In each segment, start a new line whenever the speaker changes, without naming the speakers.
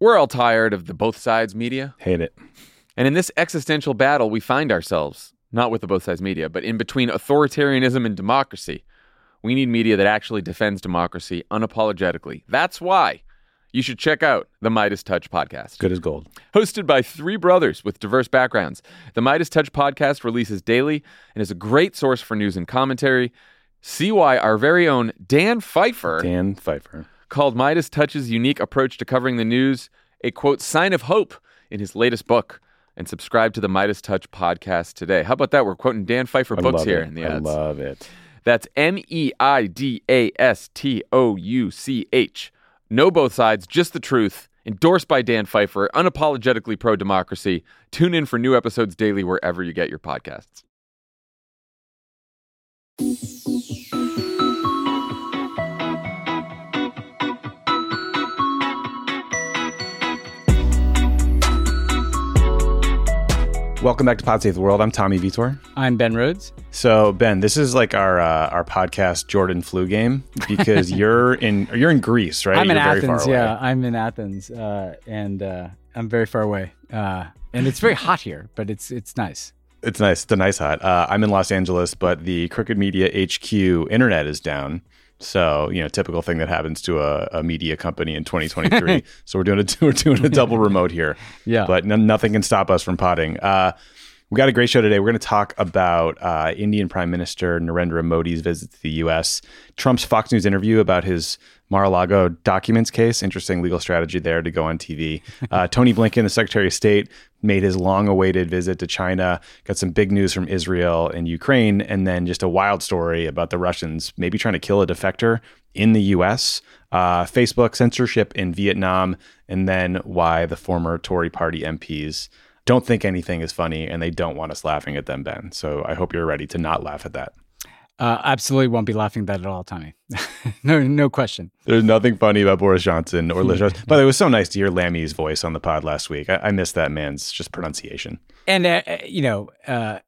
We're all tired of the both sides media.
Hate it.
And in this existential battle, we find ourselves, not with the both sides media, but in between authoritarianism and democracy. We need media that actually defends democracy unapologetically. That's why you should check out the Midas Touch podcast.
Good as gold.
Hosted by three brothers with diverse backgrounds, the Midas Touch podcast releases daily and is a great source for news and commentary. See why our very own Dan Pfeiffer
Dan Pfeiffer.
Called Midas Touch's unique approach to covering the news a quote sign of hope in his latest book. And subscribe to the Midas Touch podcast today. How about that? We're quoting Dan Pfeiffer
I
books here
it.
in the ads.
I love it.
That's M E I D A S T O U C H. No both sides, just the truth. Endorsed by Dan Pfeiffer, unapologetically pro democracy. Tune in for new episodes daily wherever you get your podcasts.
Welcome back to Pod Save the World. I'm Tommy Vietor.
I'm Ben Rhodes.
So Ben, this is like our uh, our podcast Jordan flu game because you're in you're in Greece, right?
I'm in
You're very
Athens.
far away.
Yeah, I'm in Athens, uh, and uh, I'm very far away. Uh, and it's very hot here, but it's it's nice.
It's nice. It's a nice hot. Uh, I'm in Los Angeles, but the Crooked Media HQ internet is down. So you know, typical thing that happens to a, a media company in 2023. so we're doing a we're doing a double remote here.
Yeah.
but no, nothing can stop us from potting. Uh, we got a great show today. We're going to talk about uh, Indian Prime Minister Narendra Modi's visit to the U.S., Trump's Fox News interview about his Mar-a-Lago documents case. Interesting legal strategy there to go on TV. Uh, Tony Blinken, the Secretary of State, made his long-awaited visit to China. Got some big news from Israel and Ukraine, and then just a wild story about the Russians maybe trying to kill a defector in the U.S. Uh, Facebook censorship in Vietnam, and then why the former Tory party MPs don't think anything is funny and they don't want us laughing at them, Ben. So I hope you're ready to not laugh at that.
Uh, absolutely won't be laughing at that at all, Tommy. no, no question.
There's nothing funny about Boris Johnson or Liz Truss. But it was so nice to hear Lammy's voice on the pod last week. I, I missed that man's just pronunciation.
And uh, uh, you know, uh,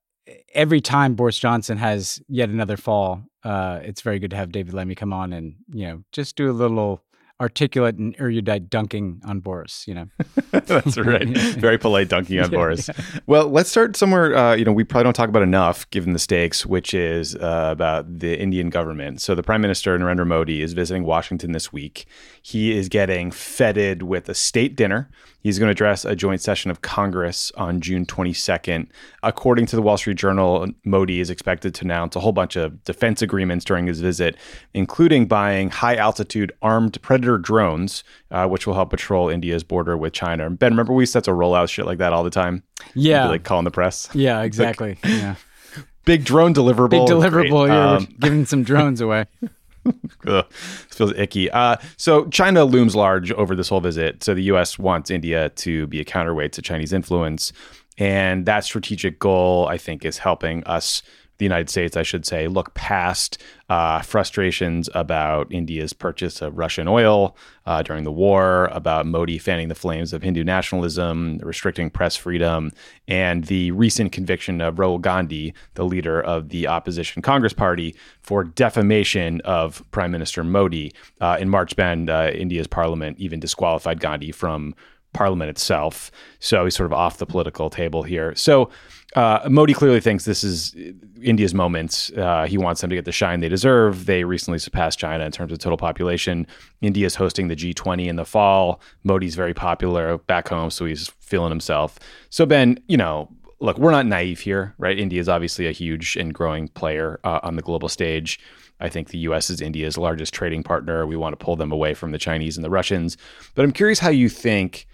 every time Boris Johnson has yet another fall, uh, it's very good to have David Lammy come on and you know just do a little articulate and erudite dunking on Boris. You know,
That's right. Very polite dunking on Boris. Well, let's start somewhere. Uh, you know, we probably don't talk about enough given the stakes, which is uh, about the Indian government. So the Prime Minister Narendra Modi is visiting Washington this week. He is getting feted with a state dinner. He's going to address a joint session of Congress on June 22nd. According to the Wall Street Journal, Modi is expected to announce a whole bunch of defense agreements during his visit, including buying high altitude armed predator drones, uh, which will help patrol India's border with China. Ben, remember we used to have to roll out shit like that all the time?
yeah,
be like calling the press.
yeah, exactly. yeah,
Big drone deliverable.
big deliverable.
Great.
You're
Um,
giving some drones away.
Ugh, this feels icky. Uh, so China looms large over this whole visit. So the U.S. wants India to be a counterweight to Chinese influence, and that strategic goal, I think, is helping us, the United States, I should say, look past uh, frustrations about India's purchase of Russian oil uh, during the war, about Modi fanning the flames of Hindu nationalism, restricting press freedom, and the recent conviction of Rahul Gandhi, the leader of the opposition Congress Party, for defamation of Prime Minister Modi. Uh, in March, Ben, uh, India's parliament even disqualified Gandhi from parliament itself. So he's sort of off the political table here. So uh, Modi clearly thinks this is India's moment. Uh, he wants them to get the shine they deserve. They recently surpassed China in terms of total population. India is hosting the G20 in the fall. Modi's very popular back home, so he's feeling himself. So, Ben, you know, look, we're not naive here, right? India is obviously a huge and growing player uh, on the global stage. I think the US is India's largest trading partner. We want to pull them away from the Chinese and the Russians. But I'm curious how you think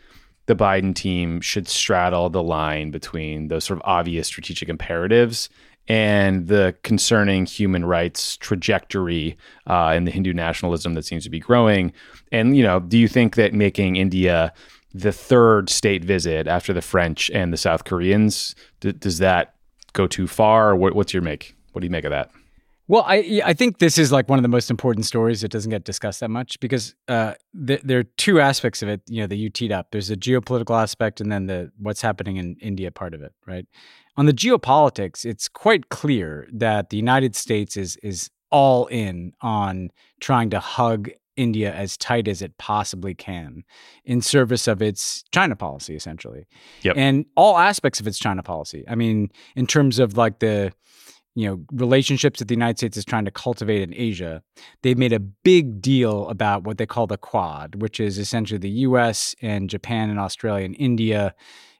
the Biden team should straddle the line between those sort of obvious strategic imperatives and the concerning human rights trajectory uh, and the Hindu nationalism that seems to be growing. And, you know, do you think that making India the third state visit after the French and the South Koreans, d- does that go too far? What, what's your make? What do you make of that?
Well, I I think this is like one of the most important stories that doesn't get discussed that much because uh, th- there are two aspects of it, you know, that you teed up. There's the geopolitical aspect and then the what's happening in India part of it, right? On the geopolitics, it's quite clear that the United States is is all in on trying to hug India as tight as it possibly can in service of its China policy, essentially.
Yep.
And all aspects of its China policy. I mean, in terms of like the you know relationships that the United States is trying to cultivate in Asia, they've made a big deal about what they call the Quad, which is essentially the U.S. and Japan and Australia and India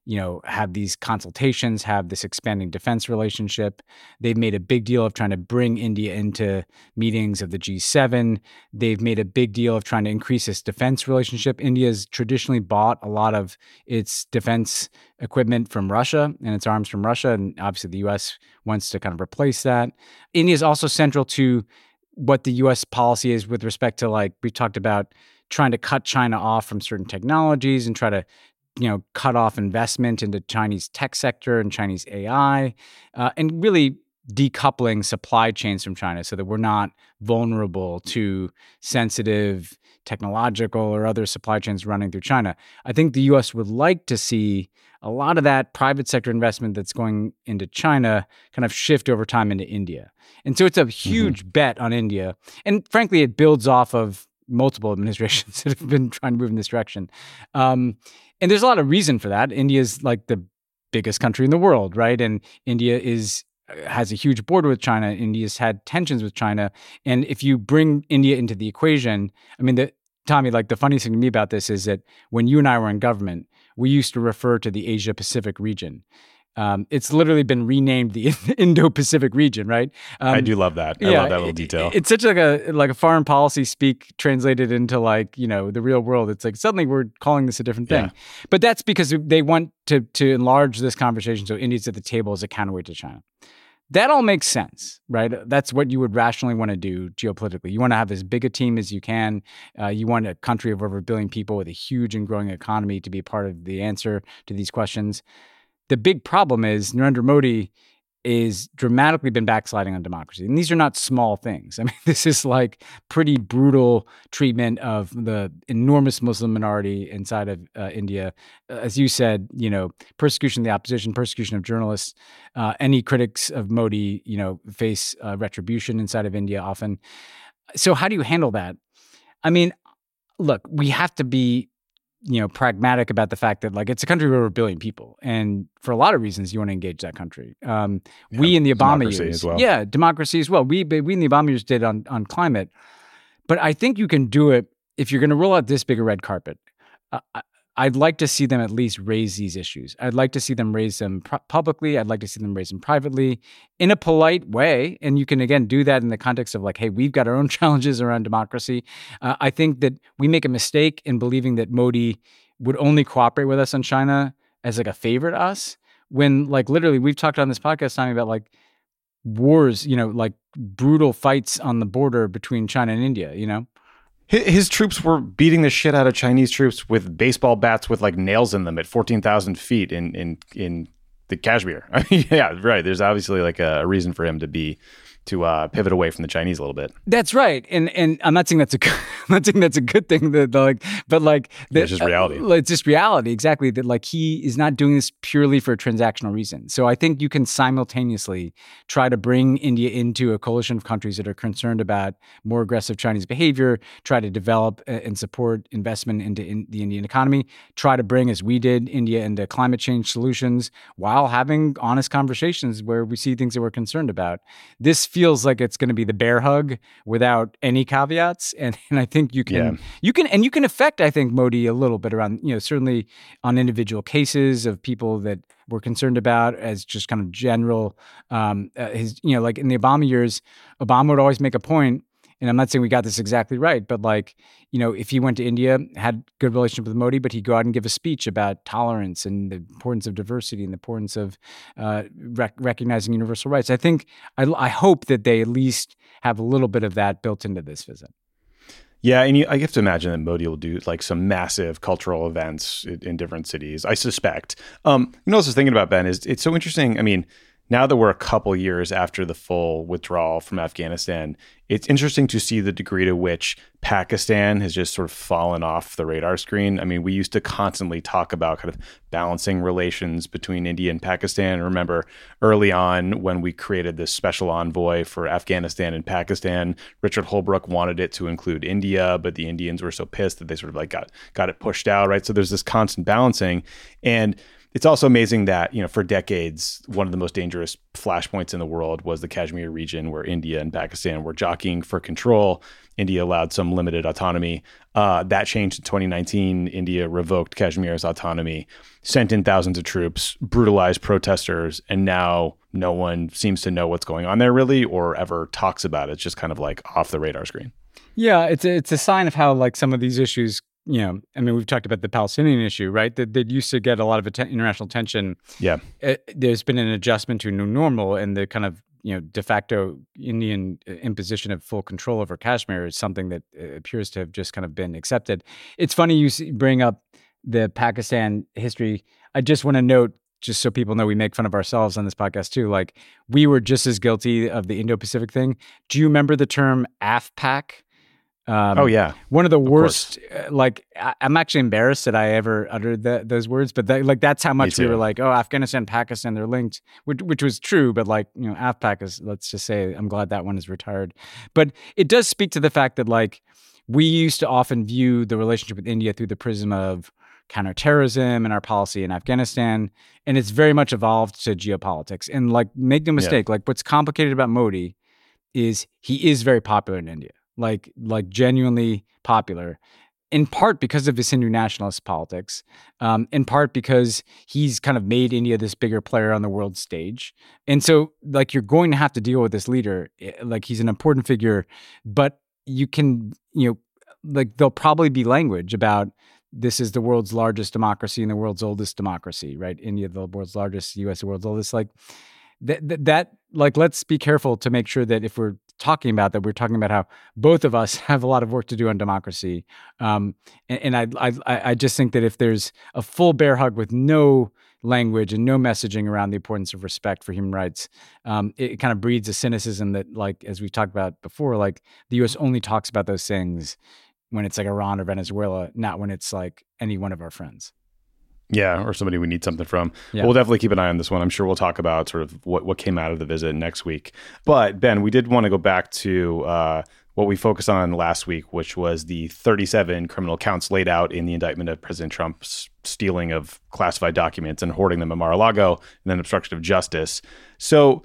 you know, have these consultations, have this expanding defense relationship. They've made a big deal of trying to bring India into meetings of the G7. They've made a big deal of trying to increase its defense relationship. India's traditionally bought a lot of its defense equipment from Russia and its arms from Russia. And obviously, the US wants to kind of replace that. India is also central to what the US policy is with respect to, like, we talked about trying to cut China off from certain technologies and try to you know, cut off investment into Chinese tech sector and Chinese AI, uh, and really decoupling supply chains from China so that we're not vulnerable to sensitive technological or other supply chains running through China. I think the US would like to see a lot of that private sector investment that's going into China kind of shift over time into India. And so it's a mm-hmm. huge mm-hmm. bet on India. And frankly, it builds off of multiple administrations that have been trying to move in this direction. Um, and there's a lot of reason for that. India is like the biggest country in the world, right? And India is uh, has a huge border with China. India's had tensions with China, and if you bring India into the equation, I mean, the, Tommy, like the funny thing to me about this is that when you and I were in government, we used to refer to the Asia Pacific region. Um, it's literally been renamed the Indo-Pacific region, right?
Um, I do love that. I yeah, love that little detail.
It, it's such like a like a foreign policy speak translated into like you know the real world. It's like suddenly we're calling this a different thing, yeah. but that's because they want to to enlarge this conversation so India's at the table as a counterweight to China. That all makes sense, right? That's what you would rationally want to do geopolitically. You want to have as big a team as you can. Uh, you want a country of over a billion people with a huge and growing economy to be part of the answer to these questions. The big problem is Narendra Modi is dramatically been backsliding on democracy. And these are not small things. I mean, this is like pretty brutal treatment of the enormous Muslim minority inside of uh, India. Uh, as you said, you know, persecution of the opposition, persecution of journalists. Uh, any critics of Modi, you know, face uh, retribution inside of India often. So, how do you handle that? I mean, look, we have to be you know pragmatic about the fact that like it's a country of over a billion people and for a lot of reasons you want to engage that country. Um, yeah, we in the obama years well. yeah democracy as well. We we in the obama years did on on climate. But i think you can do it if you're going to roll out this big a red carpet. Uh, I'd like to see them at least raise these issues. I'd like to see them raise them pr- publicly. I'd like to see them raise them privately in a polite way. And you can, again, do that in the context of like, hey, we've got our own challenges around democracy. Uh, I think that we make a mistake in believing that Modi would only cooperate with us on China as like a favor to us when, like, literally, we've talked on this podcast, Tommy, about like, wars, you know, like brutal fights on the border between China and India, you know?
His, troops were beating the shit out of Chinese troops with baseball bats with like nails in them at fourteen thousand feet in in in the Kashmir. I mean, yeah, right. There's obviously like a reason for him to be to uh, pivot away from the Chinese a little bit.
That's right, and and I'm not saying that's a good, I'm not saying that's a good thing. That like, but like,
that, it's just reality.
Uh, it's just reality, exactly. That like he is not doing this purely for a transactional reason. So I think you can simultaneously try to bring India into a coalition of countries that are concerned about more aggressive Chinese behavior, try to develop and support investment into in the Indian economy, try to bring, as we did, India into climate change solutions while having honest conversations where we see things that we're concerned about. This feels like it's going to be the bear hug without any caveats, and, and I think you can yeah. you can and you can affect I think Modi a little bit around you know certainly on individual cases of people that we're concerned about as just kind of general um, uh, his you know like in the Obama years, Obama would always make a point and I'm not saying we got this exactly right, but like, you know, if he went to India, had good relationship with Modi, but he'd go out and give a speech about tolerance and the importance of diversity and the importance of uh, rec- recognizing universal rights. I think, I, I hope that they at least have a little bit of that built into this visit.
Yeah, and you, I have to imagine that Modi will do like some massive cultural events in, in different cities. I suspect. Um, you know, what I was thinking about Ben is it's so interesting. I mean, now that we're a couple years after the full withdrawal from Afghanistan, it's interesting to see the degree to which Pakistan has just sort of fallen off the radar screen. I mean, we used to constantly talk about kind of balancing relations between India and Pakistan. Remember early on when we created this special envoy for Afghanistan and Pakistan, Richard Holbrooke wanted it to include India, but the Indians were so pissed that they sort of like got got it pushed out, right? So there's this constant balancing and it's also amazing that you know for decades one of the most dangerous flashpoints in the world was the Kashmir region where India and Pakistan were jockeying for control. India allowed some limited autonomy. Uh, that changed in 2019. India revoked Kashmir's autonomy, sent in thousands of troops, brutalized protesters, and now no one seems to know what's going on there really or ever talks about it. It's just kind of like off the radar screen.
Yeah, it's a, it's a sign of how like some of these issues you know, I mean, we've talked about the Palestinian issue, right? That, that used to get a lot of atten- international attention.
Yeah.
It, uh, there's been an adjustment to new normal, and the kind of you know de facto Indian uh, imposition of full control over Kashmir is something that uh, appears to have just kind of been accepted. It's funny you bring up the Pakistan history. I just want to note just so people know we make fun of ourselves on this podcast too. Like we were just as guilty of the Indo-Pacific thing. Do you remember the term AfPak?
Um, oh yeah,
one of the of worst. Uh, like I, am actually embarrassed that I ever uttered the, those words, but that, like that's how much we were like, oh, Afghanistan, Pakistan, they're linked, which, which was true. But like you know, AfPak is. Let's just say I'm glad that one is retired. But it does speak to the fact that like we used to often view the relationship with India through the prism of counterterrorism and our policy in Afghanistan, and it's very much evolved to geopolitics. And like, make no mistake, yeah. like what's complicated about Modi is he is very popular in India like like genuinely popular in part because of his Hindu nationalist politics, um, in part because he's kind of made India this bigger player on the world stage. And so, like, you're going to have to deal with this leader. Eh, like, he's an important figure, but you can, you know, like, there'll probably be language about this is the world's largest democracy and the world's oldest democracy, right? India, the world's largest, US, the world's oldest. Like, that, that, that like, let's be careful to make sure that if we're talking about that we're talking about how both of us have a lot of work to do on democracy. Um, and, and I, I, I just think that if there's a full bear hug with no language and no messaging around the importance of respect for human rights um, it, it kind of breeds a cynicism that like as we've talked about before like the us only talks about those things when it's like iran or venezuela not when it's like any one of our friends
yeah, or somebody we need something from. Yeah. We'll definitely keep an eye on this one. I'm sure we'll talk about sort of what, what came out of the visit next week. But Ben, we did want to go back to uh, what we focused on last week, which was the 37 criminal counts laid out in the indictment of President Trump's stealing of classified documents and hoarding them at Mar-a-Lago, and then obstruction of justice. So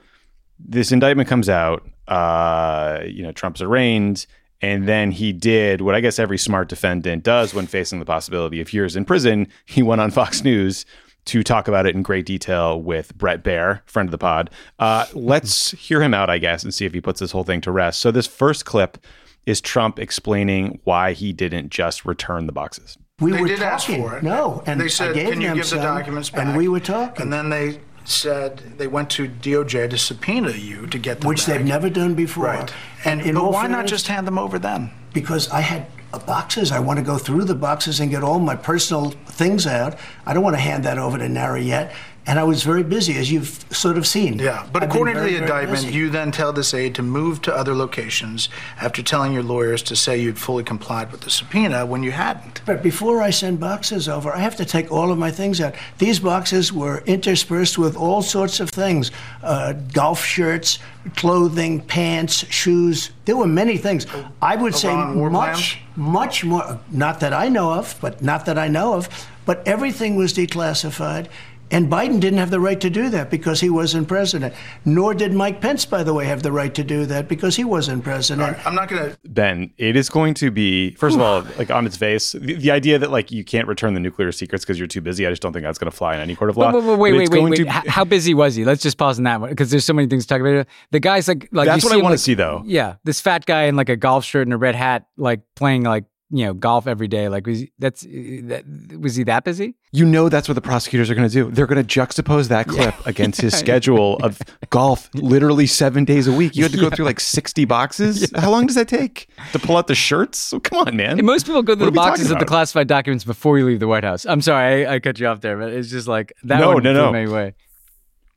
this indictment comes out. Uh, you know, Trump's arraigned and then he did what I guess every smart defendant does when facing the possibility of years in prison. He went on Fox News to talk about it in great detail with Brett Baier, friend of the pod. Uh, let's hear him out, I guess, and see if he puts this whole thing to rest. So, this first clip is Trump explaining why he didn't just return the boxes.
We they were did talking. ask for it. No, and
they said, "Can you give some, the documents back?"
And we were talking.
And then they said they went to DOJ to subpoena you to get them
Which
back.
they've never done before.
Right. And, and but why not just hand them over then?
Because I had boxes. I want to go through the boxes and get all my personal things out. I don't want to hand that over to NARA yet and I was very busy, as you've sort of seen.
Yeah, but I've according very, to the indictment, you then tell this aide to move to other locations after telling your lawyers to say you'd fully complied with the subpoena when you hadn't.
But before I send boxes over, I have to take all of my things out. These boxes were interspersed with all sorts of things uh, golf shirts, clothing, pants, shoes. There were many things. I would say much, much more, not that I know of, but not that I know of, but everything was declassified. And Biden didn't have the right to do that because he wasn't president. Nor did Mike Pence, by the way, have the right to do that because he wasn't president.
Right, I'm not going to.
Ben, it is going to be, first of all, like on its face, the, the, idea that like you can't return the nuclear secrets because you're too busy, I just don't think that's going to fly in any court of law.
Wait, wait, wait, wait, wait, wait. To... How busy was he? Let's just pause on that one because there's so many things to talk about. The guy's like, like
that's what I want
like,
to see though.
Yeah. This fat guy in like a golf shirt and a red hat, like playing like you know golf every day like was he, that's uh, that was he that busy?
You know that's what the prosecutors are going to do. They're going to juxtapose that clip yeah. against his schedule of golf literally seven days a week. You had to go yeah. through like 60 boxes? Yeah. how long does that take to pull out the shirts? So come on man.
And most people go through the boxes of the classified documents before you leave the white house. I'm sorry I, I, cut you off there but it's just like that no no no. anyway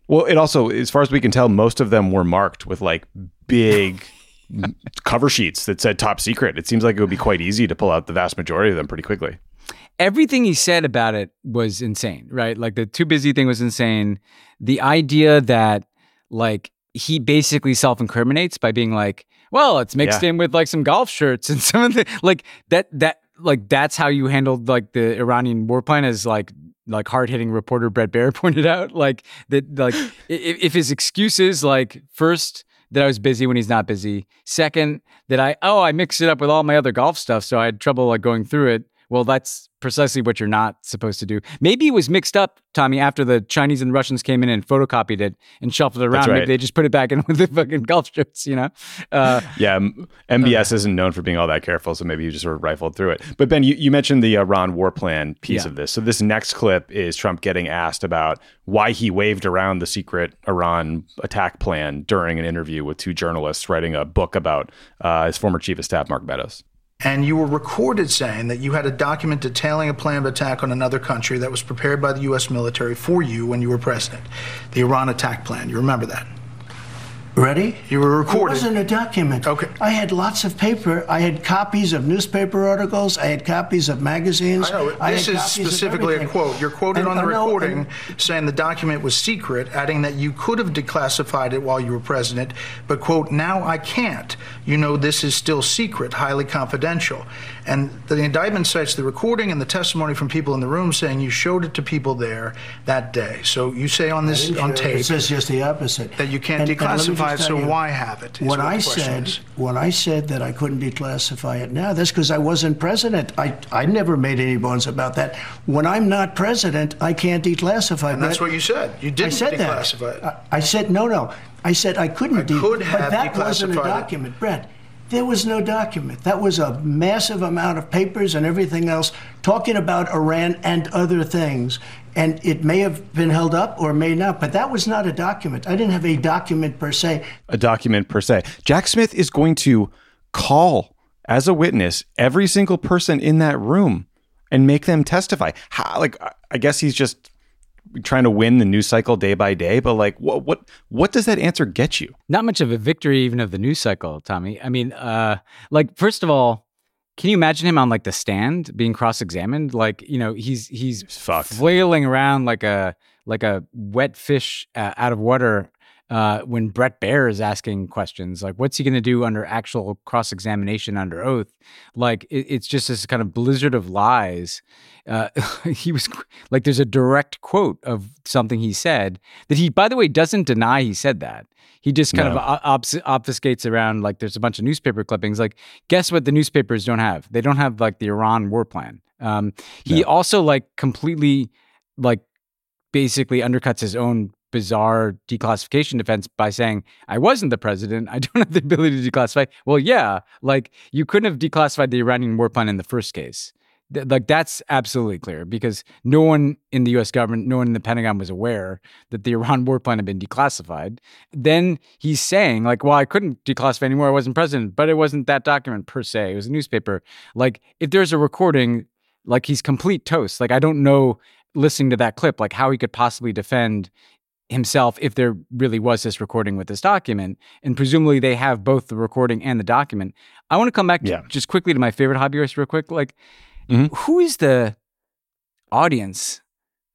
Well, it also, as far as we can tell, most of them were marked with like big cover sheets that said top secret. It seems like it would be quite easy to pull out the vast majority of them pretty quickly.
Everything he said about it was insane, right? Like the too busy thing was insane. The idea that like he basically self incriminates by being like, well, it's mixed
Yeah.
in with like some golf shirts and some of the like that that like that's how you handled like the Iranian war plan as like like hard hitting reporter Brett Baier pointed out like that like if, if his excuses like first that I was busy when he's not busy, second that I oh I mixed it up with all my other golf stuff so I had trouble like going through it. Well, that's precisely what you're not supposed to do. Maybe it was mixed up, Tommy, after the Chinese and Russians came in and photocopied it and shuffled it around.
right.
Maybe they just put it back in with the fucking golf strips, you know? Uh,
Yeah, MBS isn't known for being all that careful, so maybe you just sort of rifled through it. But Ben, you, you mentioned the Iran war plan piece
Yeah.
of this. So this next clip is Trump getting asked about why he waved around the secret Iran attack plan during an interview with two journalists writing a book about uh, his former chief of staff, Mark Meadows.
And you were recorded saying that you had a document detailing a plan of attack on another country that was prepared by the U.S. military for you when you were president. The Iran attack plan. You remember that?
Ready?
You were
recording.
It
wasn't a document.
Okay.
I had lots of paper. I had copies of newspaper articles. I had copies of magazines.
I know.
I
This is specifically a quote. You're quoted
And
on the
know-
recording
and-
saying the document was secret, adding that you could have declassified it while you were president, but, quote, now I can't. You know this is still secret, highly confidential. And the indictment cites the recording and the testimony from people in the room saying you showed it to people there that day. So you say on this on tape
It says just the opposite.
that you can't
And- and let me just
declassify it, so
you,
why have it?
When
what
I said
is.
when I said that I couldn't declassify it now, that's because I wasn't president. I I never made any bones about that. When I'm not president, I can't declassify.
And that's what you said. You didn't
said
declassify
that.
it.
I, I said no, no. I said I couldn't.
I could
but
have
that wasn't a
declassified it.
document, Brett. There was no document. That was a massive amount of papers and everything else talking about Iran and other things. And it may have been held up or may not, but that was not a document. I didn't have a document per se.
a document per se. Jack Smith is going to call as a witness every single person in that room and make them testify. How, like, I- I guess he's just trying to win the news cycle day by day. But like, what what what does that answer get you?
not much of a victory even of the news cycle, Tommy. I mean, uh, like first of all, can you imagine him on like the stand being cross-examined? Like, you know, he's he's
fucked.
flailing around like a like a wet fish uh, out of water uh, when Brett Baier is asking questions. Like, what's he going to do under actual cross-examination under oath? Like, it, it's just this kind of blizzard of lies. Uh, he was like, there's a direct quote of something he said that he, by the way, doesn't deny he said that. He just kind
No.
of obfuscates around like there's a bunch of newspaper clippings. Like, guess what? The newspapers don't have. They don't have like the Iran war plan. Um, he also like completely like basically undercuts his own bizarre declassification defense by saying, I wasn't the president. I don't have the ability to declassify. Well, yeah, like you couldn't have declassified the Iranian war plan in the first case. Th- Like that's absolutely clear because no one in the US government, no one in the Pentagon was aware that the Iran war plan had been declassified. Then he's saying, like, well, I couldn't declassify anymore. I wasn't president, but it wasn't that document per se. It was a newspaper. Like, if there's a recording, like he's complete toast. Like, I don't know listening to that clip, like how he could possibly defend himself if there really was this recording with this document. And presumably they have both the recording and the document. I want to come back to- just quickly to my favorite hobbyist real quick. Like,
Mhm.
who is the audience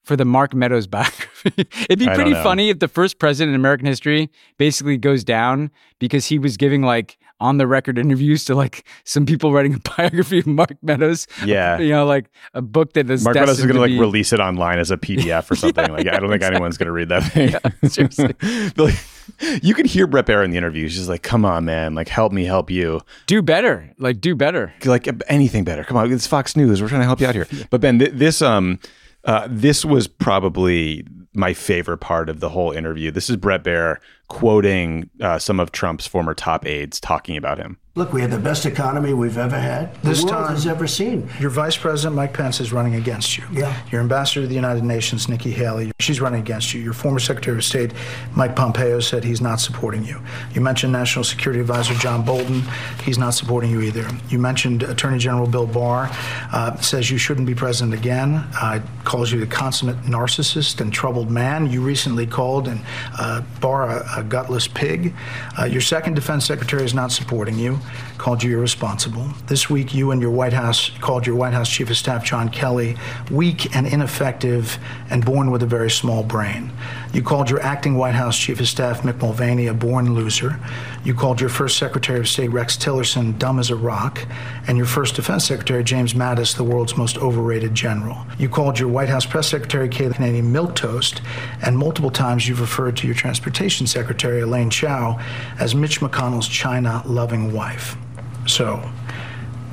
for the Mark Meadows biography? It'd be pretty funny if the first president in American history basically goes down because he was giving like on the record interviews to like some people writing a biography of Mark Meadows.
Yeah.
You know, like a book that is
Mark Meadows is going to like
be-
release it online as a PDF or something. Like I don't think anyone's going to read that thing.
seriously.
But, like, you can hear Brett Baier in the interview. She's like, "Come on, man! Like, help me, help you.
do better. Like do better.
like anything better. Come on, it's Fox News. We're trying to help you out here. But Ben, th- this um, uh, this was probably my favorite part of the whole interview. This is Brett Baier quoting uh, some of Trump's former top aides talking about him.
Look, we had the best economy we've ever had. The
This
world
time-
has ever seen.
Your Vice President Mike Pence is running against you.
Yeah.
Your Ambassador to the United Nations, Nikki Haley, she's running against you. Your former Secretary of State, Mike Pompeo, said he's not supporting you. You mentioned National Security Advisor John Bolton. He's not supporting you either. You mentioned Attorney General Bill Barr, uh, says you shouldn't be president again, uh, calls you the consummate narcissist and troubled man. You recently called and uh, Barr a, a gutless pig. Uh, your second defense secretary is not supporting you, called you irresponsible. This week, you and your White House called your White House Chief of Staff, John Kelly, weak and ineffective and born with a very small brain. You called your acting White House Chief of Staff, Mick Mulvaney, a born loser. You called your first Secretary of State, Rex Tillerson, dumb as a rock. And your first Defense Secretary, James Mattis, the world's most overrated general. You called your White House Press Secretary, Kayleigh McEnany, milquetoast. And multiple times you've referred to your Transportation Secretary, Elaine Chao, as Mitch McConnell's China loving wife. So,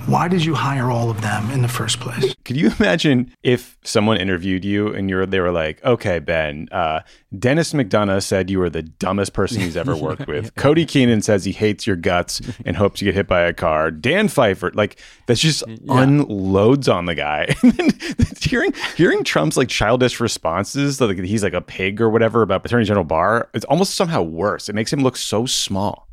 why did you hire all of them in the first place?
Could you imagine if someone interviewed you and you're they were like, "Okay, Ben, uh, Denis McDonough said you were the dumbest person he's ever worked with. Cody Keenan says he hates your guts and hopes you get hit by a car. Dan Pfeiffer, like that's just unloads on the guy. And then hearing hearing Trump's like childish responses, like he's like a pig or whatever about Attorney General Barr, it's almost somehow worse. It makes him look so small.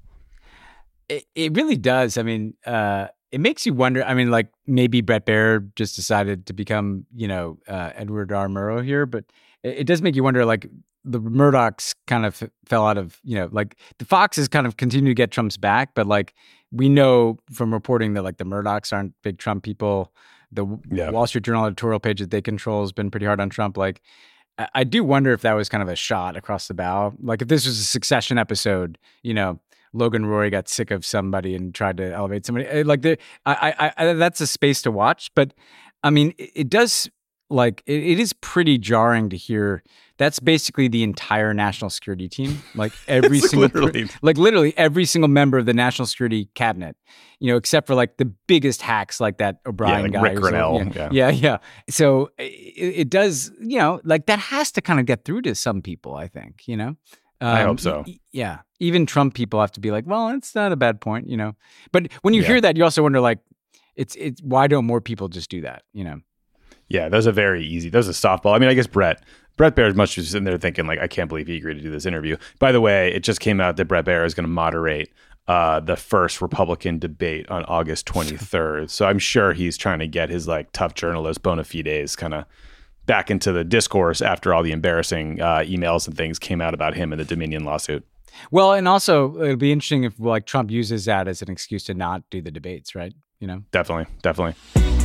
It, it really does. I mean, uh, it makes you wonder. I mean, like maybe Brett Baier just decided to become, you know, uh, Edward R. Murrow here, but it, it does make you wonder. Like the Murdochs kind of f- fell out of, you know, like the Foxes kind of continue to get Trump's back, but like we know from reporting that like the Murdochs aren't big Trump people. The
Yeah.
Wall Street Journal editorial page that they control has been pretty hard on Trump. Like, I- I do wonder if that was kind of a shot across the bow. Like if this was a Succession episode, you know, Logan Roy got sick of somebody and tried to elevate somebody. Eh, Like the, I, I, I, that's a space to watch. But I mean, it, it does like it, it is pretty jarring to hear. That's basically the entire national security team. Like every single,
literally-
like literally every single member of the national security cabinet. You know, except for like the biggest hacks, like that O'Brien
like
guy. Ric
Grenell,
like-
yeah.
yeah, yeah, yeah. So it, it does. You know, like that has to kind of get through to some people. I think. You know.
I hope
Um,
so.
e- yeah. Even Trump people have to be like, well, it's not a bad point, you know. But when you
Yeah.
hear that, you also wonder, like, it's it's why don't more people just do that, you know?
Yeah, those are very easy. Those are softball. I mean, I guess Brett Brett Baier is much just sitting there thinking like, I can't believe he agreed to do this interview. By the way, it just came out that Brett Baier is going to moderate uh, the first Republican debate on August 23rd. so I'm sure he's trying to get his like tough journalist bona fides kind of back into the discourse after all the embarrassing uh, emails and things came out about him in the Dominion lawsuit.
Well, and also it'll be interesting if like Trump uses that as an excuse to not do the debates, right? You know?
Definitely, definitely.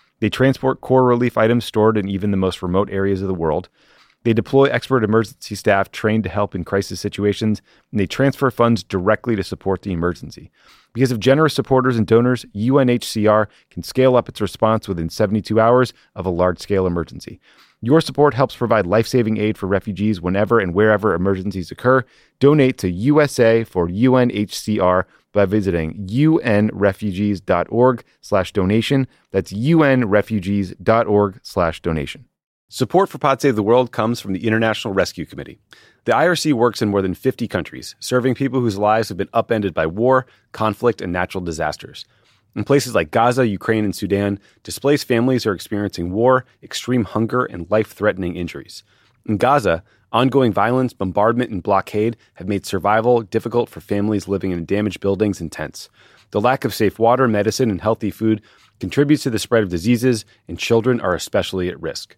They transport core relief items stored in even the most remote areas of the world. They deploy expert emergency staff trained to help in crisis situations, and they transfer funds directly to support the emergency. Because of generous supporters and donors, UNHCR can scale up its response within 72 hours of a large scale emergency. Your support helps provide life saving aid for refugees whenever and wherever emergencies occur. Donate to USA for UNHCR by visiting unrefugees.org slash donation. That's unrefugees.org slash donation. Support for Pod Save the World comes from the International Rescue Committee. The IRC works in more than 50 countries, serving people whose lives have been upended by war, conflict, and natural disasters. In places like Gaza, Ukraine, and Sudan, displaced families are experiencing war, extreme hunger, and life threatening injuries. In Gaza, ongoing violence, bombardment, and blockade have made survival difficult for families living in damaged buildings and tents. The lack of safe water, medicine, and healthy food contributes to the spread of diseases, and children are especially at risk.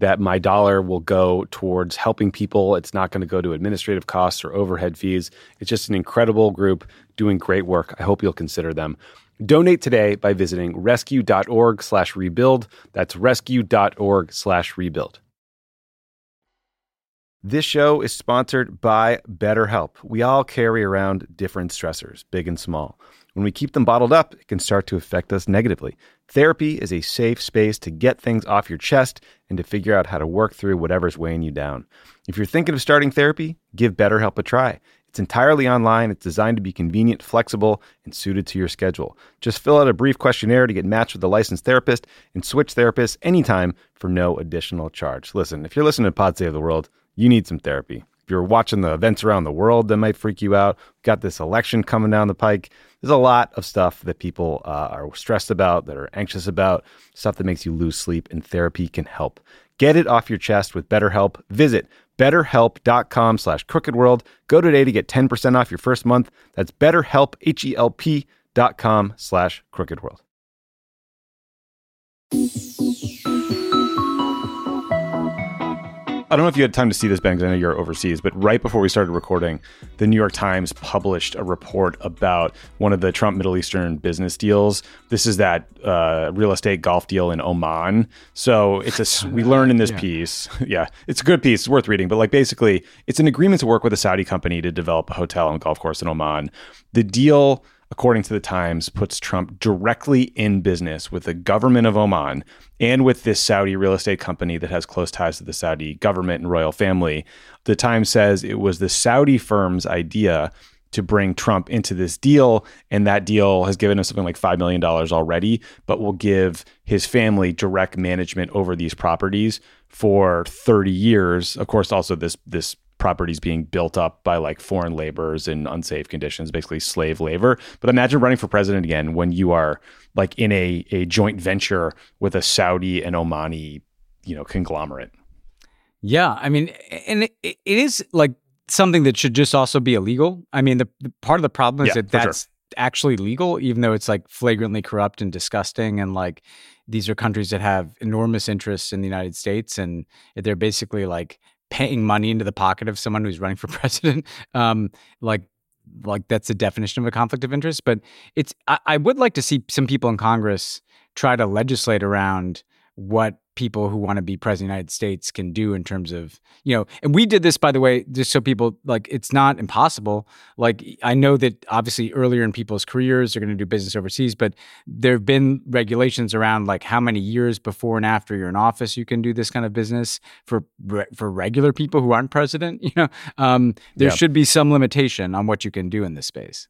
that my dollar will go towards helping people. It's not going to go to administrative costs or overhead fees. It's just an incredible group doing great work. I hope you'll consider them. Donate today by visiting rescue.org slash rebuild. That's rescue.org slash rebuild. This show is sponsored by BetterHelp. We all carry around different stressors, big and small. When we keep them bottled up, it can start to affect us negatively. Therapy is a safe space to get things off your chest and to figure out how to work through whatever's weighing you down. If you're thinking of starting therapy, give BetterHelp a try. It's entirely online. It's designed to be convenient, flexible, and suited to your schedule. Just fill out a brief questionnaire to get matched with a licensed therapist and switch therapists anytime for no additional charge. Listen, if you're listening to Pod Save the World, you need some therapy. You're watching the events around the world that might freak you out, We've got this election coming down the pike. There's a lot of stuff that people uh, are stressed about, that are anxious about, stuff that makes you lose sleep, and therapy can help. Get it off your chest with BetterHelp. Visit betterhelp.com slash crookedworld. Go today to get 10% off your first month. That's betterhelp, H-E-L-P dot com slash crookedworld. I don't know if you had time to see this, Ben, because I know you're overseas, but right before we started recording, the New York Times published a report about one of the Trump Middle Eastern business deals. This is that uh, real estate golf deal in Oman. So it's a we learn in this yeah. piece, yeah, it's a good piece, it's worth reading. But like basically, it's an agreement to work with a Saudi company to develop a hotel and golf course in Oman. The deal according to the Times, puts Trump directly in business with the government of Oman and with this Saudi real estate company that has close ties to the Saudi government and royal family. The Times says it was the Saudi firm's idea to bring Trump into this deal. And that deal has given him something like $5 million already, but will give his family direct management over these properties for 30 years. Of course, also this, this properties being built up by like foreign laborers in unsafe conditions, basically slave labor. But imagine running for president again when you are like in a, a joint venture with a Saudi and Omani, you know, conglomerate.
Yeah. I mean, and it, it is like something that should just also be illegal. I mean, the, the part of the problem is yeah, that that's sure. actually legal, even though it's like flagrantly corrupt and disgusting. And like, these are countries that have enormous interests in the United States, and they're basically like paying money into the pocket of someone who's running for president. Um, like like that's the definition of a conflict of interest. But it's I, I would like to see some people in Congress try to legislate around what people who want to be president of the United States can do in terms of, you know, and we did this by the way, just so people like it's not impossible. Like I know that obviously earlier in people's careers they're going to do business overseas, but there have been regulations around like how many years before and after you're in office you can do this kind of business for for regular people who aren't president. You know, um, there should be some limitation on what you can do in this space.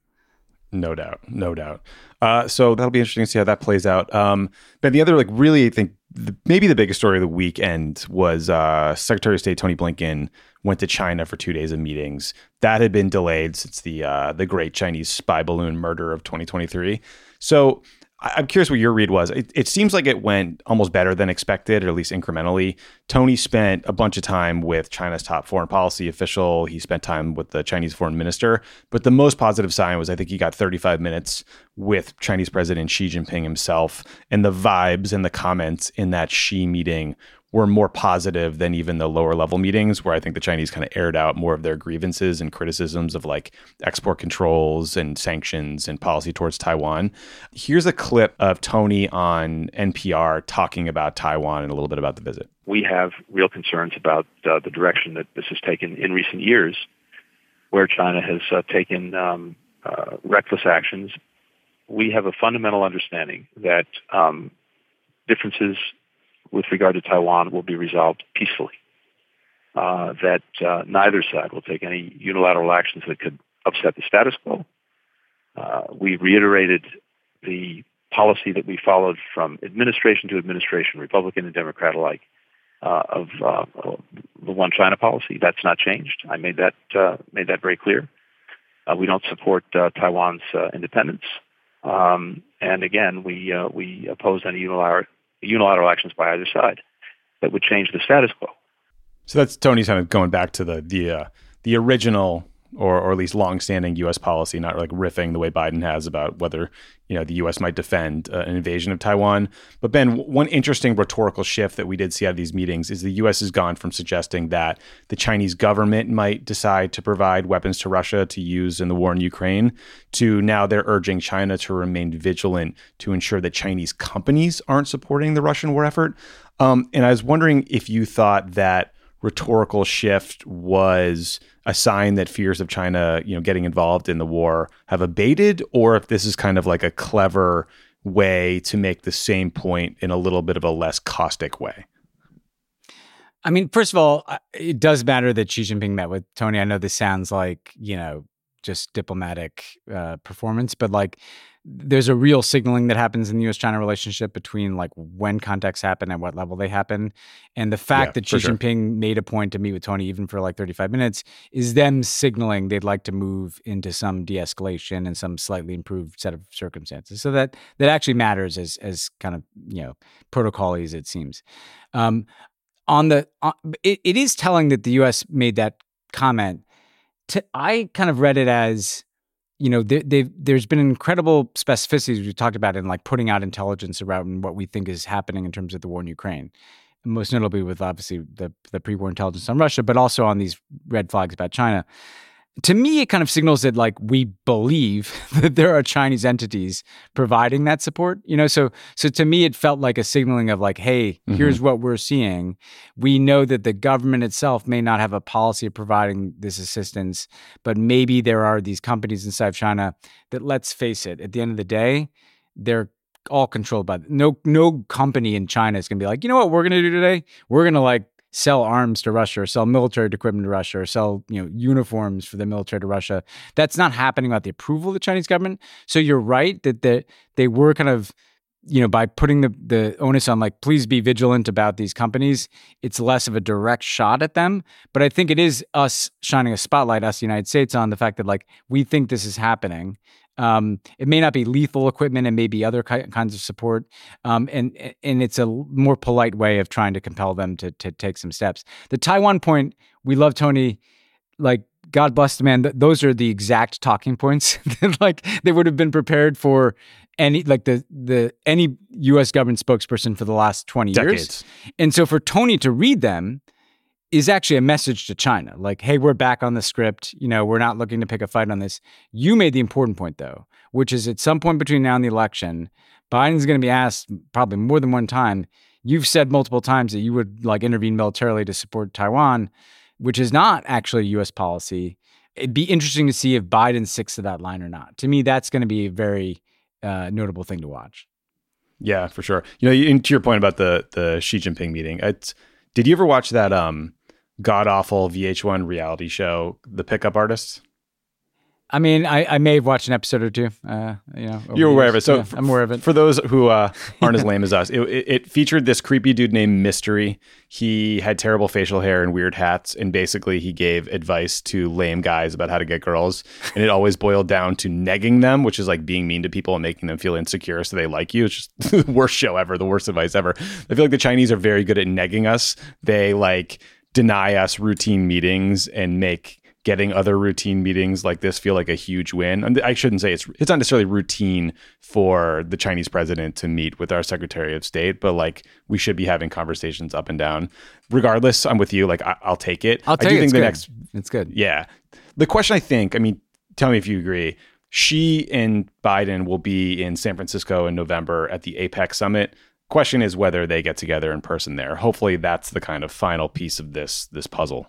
No doubt, no doubt. Uh, so that'll be interesting to see how that plays out. Um, but the other, like, really, I think the, maybe the biggest story of the weekend was uh, Secretary of State Tony Blinken went to China for two days of meetings. That had been delayed since the uh, the great Chinese spy balloon murder of 2023. So I'm curious what your read was. It, it, seems like it went almost better than expected, or at least incrementally. Tony spent a bunch of time with China's top foreign policy official. He spent time with the Chinese foreign minister. But the most positive sign was I think he got 35 minutes with Chinese President Xi Jinping himself. And the vibes and the comments in that Xi meeting were more positive than even the lower level meetings where I think the Chinese kind of aired out more of their grievances and criticisms of like export controls and sanctions and policy towards Taiwan. Here's a clip of Tony on NPR talking about Taiwan and a little bit about the visit.
We have real concerns about uh, the direction that this has taken in recent years, where China has uh, taken um, uh, reckless actions. We have a fundamental understanding that um, differences with regard to Taiwan will be resolved peacefully. Uh, that uh, neither side will take any unilateral actions that could upset the status quo. Uh, we reiterated the policy that we followed from administration to administration, Republican and Democrat alike, uh, of uh, the One China policy. That's not changed. I made that uh, made that very clear. we don't support Taiwan's independence, um, and again, we we oppose any unilateral unilateral actions by either side that would change the status quo.
So that's Tony kind of going back to the the uh, the original or or at least longstanding U.S. policy, not like riffing the way Biden has about whether you know the U.S. might defend uh, an invasion of Taiwan. But Ben, one interesting rhetorical shift that we did see out of these meetings is the U.S. has gone from suggesting that the Chinese government might decide to provide weapons to Russia to use in the war in Ukraine, to now they're urging China to remain vigilant to ensure that Chinese companies aren't supporting the Russian war effort. Um, and I was wondering if you thought that rhetorical shift was a sign that fears of China, you know, getting involved in the war have abated, or if this is kind of like a clever way to make the same point in a little bit of a less caustic way.
I mean, first of all, it does matter that Xi Jinping met with Tony. I know this sounds like, you know, just diplomatic uh, performance, but like there's a real signaling that happens in the US China relationship between like when contacts happen and what level they happen. And the fact yeah, that Xi Jinping sure. made a point to meet with Tony even for like 35 minutes is them signaling they'd like to move into some de-escalation and some slightly improved set of circumstances. So that that actually matters as as kind of, you know, protocol as it seems. Um, on the on, it, it is telling that the US made that comment. To, I kind of read it as you know, they, there's been incredible specificities we talked about in like putting out intelligence around what we think is happening in terms of the war in Ukraine. Most notably with obviously the the pre-war intelligence on Russia, but also on these red flags about China to me, it kind of signals that like we believe that there are Chinese entities providing that support. You know, so so to me, it felt like a signaling of like, hey, mm-hmm. here's what we're seeing. We know that the government itself may not have a policy of providing this assistance, but maybe there are these companies inside of China that, let's face it, at the end of the day, they're all controlled by no no company in China is going to be like, you know what, we're going to do today? We're going to like sell arms to Russia or sell military equipment to Russia or sell, you know, uniforms for the military to Russia. That's not happening without the approval of the Chinese government. So you're right that the, they were kind of, you know, by putting the, the onus on like, please be vigilant about these companies, it's less of a direct shot at them. But I think it is us shining a spotlight, us the United States, on the fact that like we think this is happening. Um, it may not be lethal equipment, and maybe other ki- kinds of support, um, and and it's a more polite way of trying to compel them to to take some steps. The Taiwan point, we love Tony, like God bless the man. Th- those are the exact talking points that like they would have been prepared for any like the the any U.S. government spokesperson for the last twenty Decades. years. And so for Tony to read them is actually a message to China like, hey, we're back on the script. You know, we're not looking to pick a fight on this. You made the important point, though, which is at some point between now and the election, Biden's going to be asked probably more than one time. You've said multiple times that you would like intervene militarily to support Taiwan, which is not actually U.S. policy. It'd be interesting to see if Biden sticks to that line or not. To me, that's going to be a very uh, notable thing to watch.
Yeah, for sure. You know, and to your point about the the Xi Jinping meeting, did you ever watch that um god awful VH1 reality show, The Pickup Artists?
I mean, I, I may have watched an episode or two. Uh, you know,
you're aware of it. So
yeah, I'm aware of it.
For those who uh, aren't as lame as us, it, it, it, featured this creepy dude named Mystery. He had terrible facial hair and weird hats, and basically he gave advice to lame guys about how to get girls. And it always boiled down to negging them, which is like being mean to people and making them feel insecure so they like you. It's just the worst show ever, the worst advice ever. I feel like the Chinese are very good at negging us. They like deny us routine meetings and make getting other routine meetings like this feel like a huge win. And I shouldn't say it's it's not necessarily routine for the Chinese president to meet with our Secretary of State, but like we should be having conversations up and down. Regardless, I'm with you. Like I, will take it.
I'll take I do think the good. next. It's good.
Yeah. The question I think. I mean, tell me if you agree. Xi and Biden will be in San Francisco in November at the APEC summit question is whether they get together in person there. Hopefully, that's the kind of final piece of this this puzzle.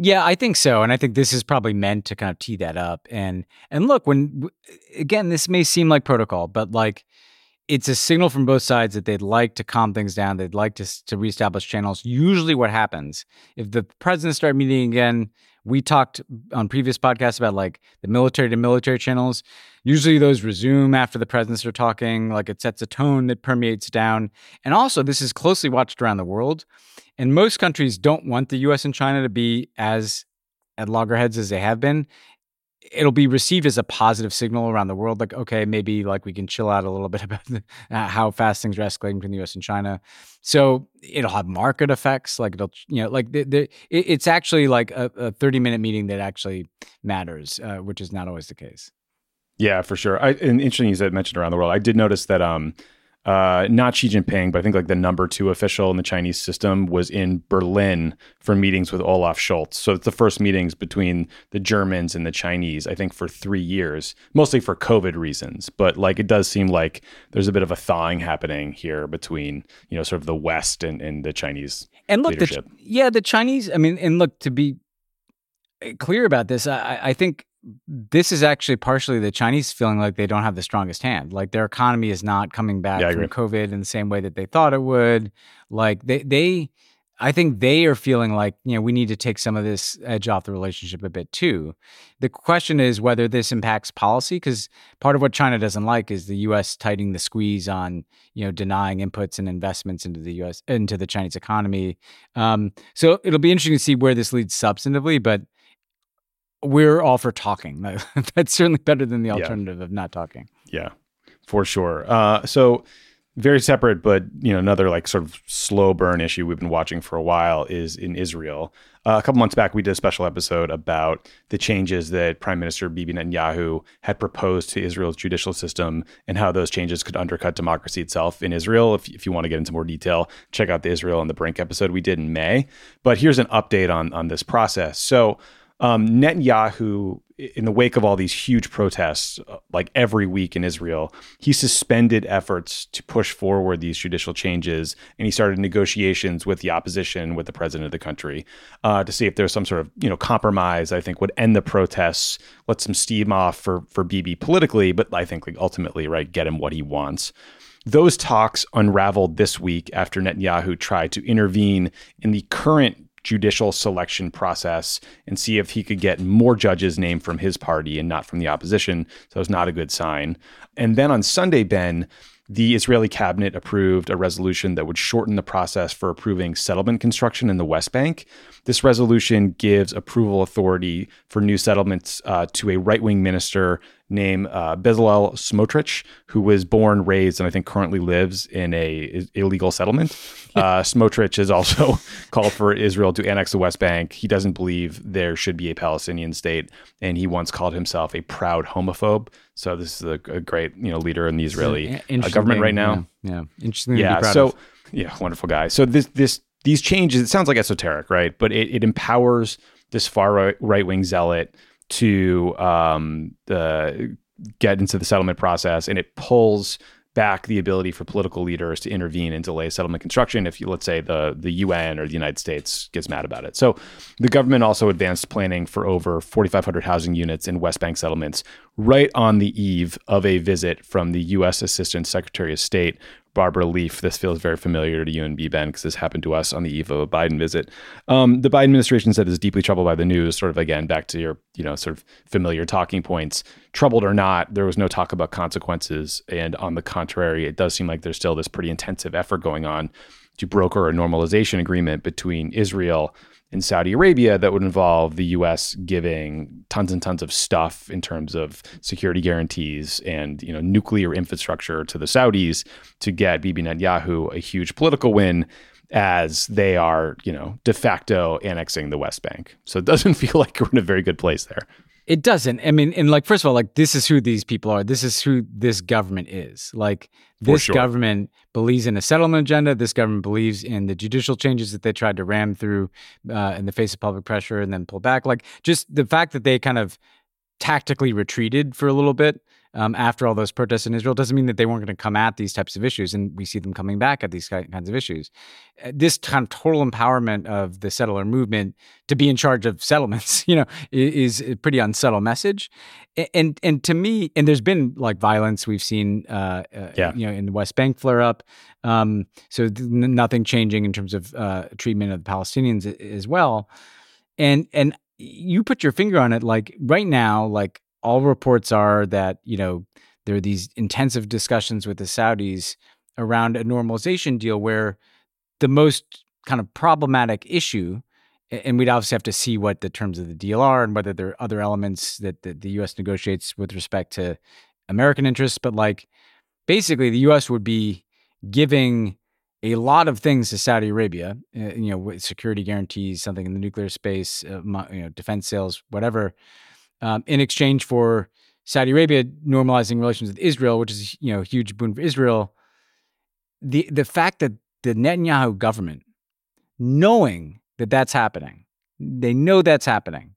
Yeah, I think so, and I think this is probably meant to kind of tee that up. And and look, when again, this may seem like protocol, but like it's a signal from both sides that they'd like to calm things down. They'd like to to reestablish channels. Usually, what happens if the presidents start meeting again? We talked on previous podcasts about like the military to military channels. Usually those resume after the presidents are talking, like it sets a tone that permeates down. And also, this is closely watched around the world. And most countries don't want the US and China to be as at loggerheads as they have been. it'll be received as a positive signal around the world like okay maybe like we can chill out a little bit about the, uh, how fast things are escalating between the us and china so it'll have market effects like it'll you know like the, the, it's actually like a, a 30 minute meeting that actually matters uh, which is not always the case
yeah for sure I, and interesting you said mentioned around the world i did notice that um uh, not Xi Jinping, but I think like the number two official in the Chinese system was in Berlin for meetings with Olaf Scholz. So it's the first meetings between the Germans and the Chinese, I think, for three years, mostly for COVID reasons. But like it does seem like there's a bit of a thawing happening here between, you know, sort of the West and, and the Chinese.
And look,
leadership.
the, yeah, the Chinese, I mean, and look, to be clear about this, I, I think this is actually partially the Chinese feeling like they don't have the strongest hand. Like their economy is not coming back
Yeah,
from
agree.
COVID in the same way that they thought it would. Like they they I think they are feeling like, you know, we need to take some of this edge off the relationship a bit too. The question is whether this impacts policy because part of what China doesn't like is the US tightening the squeeze on, you know, denying inputs and investments into the US into the Chinese economy. Um, so it'll be interesting to see where this leads substantively, but we're all for talking. That's certainly better than the
Yeah.
alternative of not talking.
Yeah, for sure. Uh, so very separate, but you know, another like sort of slow burn issue we've been watching for a while is in Israel. Uh, a couple months back, we did a special episode about the changes that Prime Minister Bibi Netanyahu had proposed to Israel's judicial system and how those changes could undercut democracy itself in Israel. If, if you want to get into more detail, check out the Israel on the Brink episode we did in May. But here's an update on on this process. So um, Netanyahu, in the wake of all these huge protests, uh, like every week in Israel, he suspended efforts to push forward these judicial changes, and he started negotiations with the opposition, with the president of the country, uh, to see if there's some sort of you know compromise. I think would end the protests, let some steam off for for Bibi politically, but I think like ultimately, right, get him what he wants. Those talks unraveled this week after Netanyahu tried to intervene in the current judicial selection process and see if he could get more judges named from his party and not from the opposition. So it's not a good sign. And then on Sunday, Ben, the Israeli cabinet approved a resolution that would shorten the process for approving settlement construction in the West Bank. This resolution gives approval authority for new settlements uh, to a right wing minister named uh, Bezalel Smotrich, who was born, raised, and I think currently lives in a i- illegal settlement. Uh, Smotrich has also called for Israel to annex the West Bank. He doesn't believe there should be a Palestinian state, and he once called himself a proud homophobe. So this is a, a great, you know, leader in the Israeli uh, government right now
Yeah, yeah. interesting. to be
yeah
proud
so
of.
yeah wonderful guy so this this these changes it sounds like esoteric right but it, it empowers this far right wing zealot to um the get into the settlement process and it pulls back the ability for political leaders to intervene and delay settlement construction if you let's say the the UN or the United States gets mad about it. So the government also advanced planning for over 4500 housing units in West Bank settlements right on the eve of a visit from the US Assistant Secretary of State Barbara Leaf. This feels very familiar to you and B, Ben, because this happened to us on the eve of a Biden visit. Um, the Biden administration said is deeply troubled by the news. Sort of again back to your you know sort of familiar talking points. Troubled or not, there was no talk about consequences, and on the contrary, it does seem like there's still this pretty intensive effort going on to broker a normalization agreement between Israel and Saudi Arabia that would involve the US giving tons and tons of stuff in terms of security guarantees and you know nuclear infrastructure to the Saudis to get Bibi Netanyahu a huge political win as they are, you know, de facto annexing the West Bank. So it doesn't feel like we're in a very good place there.
It doesn't. I mean, and like, first of all, like, this is who these people are. This is who this government is. Like, this
sure.
government believes in a settlement agenda. This government believes in the judicial changes that they tried to ram through uh, in the face of public pressure and then pull back. Like, just the fact that they kind of tactically retreated for a little bit um, after all those protests in Israel doesn't mean that they weren't going to come at these types of issues. And we see them coming back at these kinds of issues. Uh, This kind of total empowerment of the settler movement to be in charge of settlements, you know, is a pretty unsubtle message. And and to me, and there's been like violence we've seen, uh, uh,
Yeah.
you know, in the West Bank flare up. Um, so th- nothing changing in terms of uh, treatment of the Palestinians as well. And and you put your finger on it. Like right now, like all reports are that you know there are these intensive discussions with the Saudis around a normalization deal where the most kind of problematic issue and we'd obviously have to see what the terms of the deal are and whether there are other elements that, that the U.S. negotiates with respect to American interests. But like, basically, the U.S. would be giving a lot of things to Saudi Arabia, uh, you know, with security guarantees, something in the nuclear space, uh, you know, defense sales, whatever, um, in exchange for Saudi Arabia normalizing relations with Israel, which is you know a huge boon for Israel. The the fact that the Netanyahu government, knowing that that's happening, they know that's happening,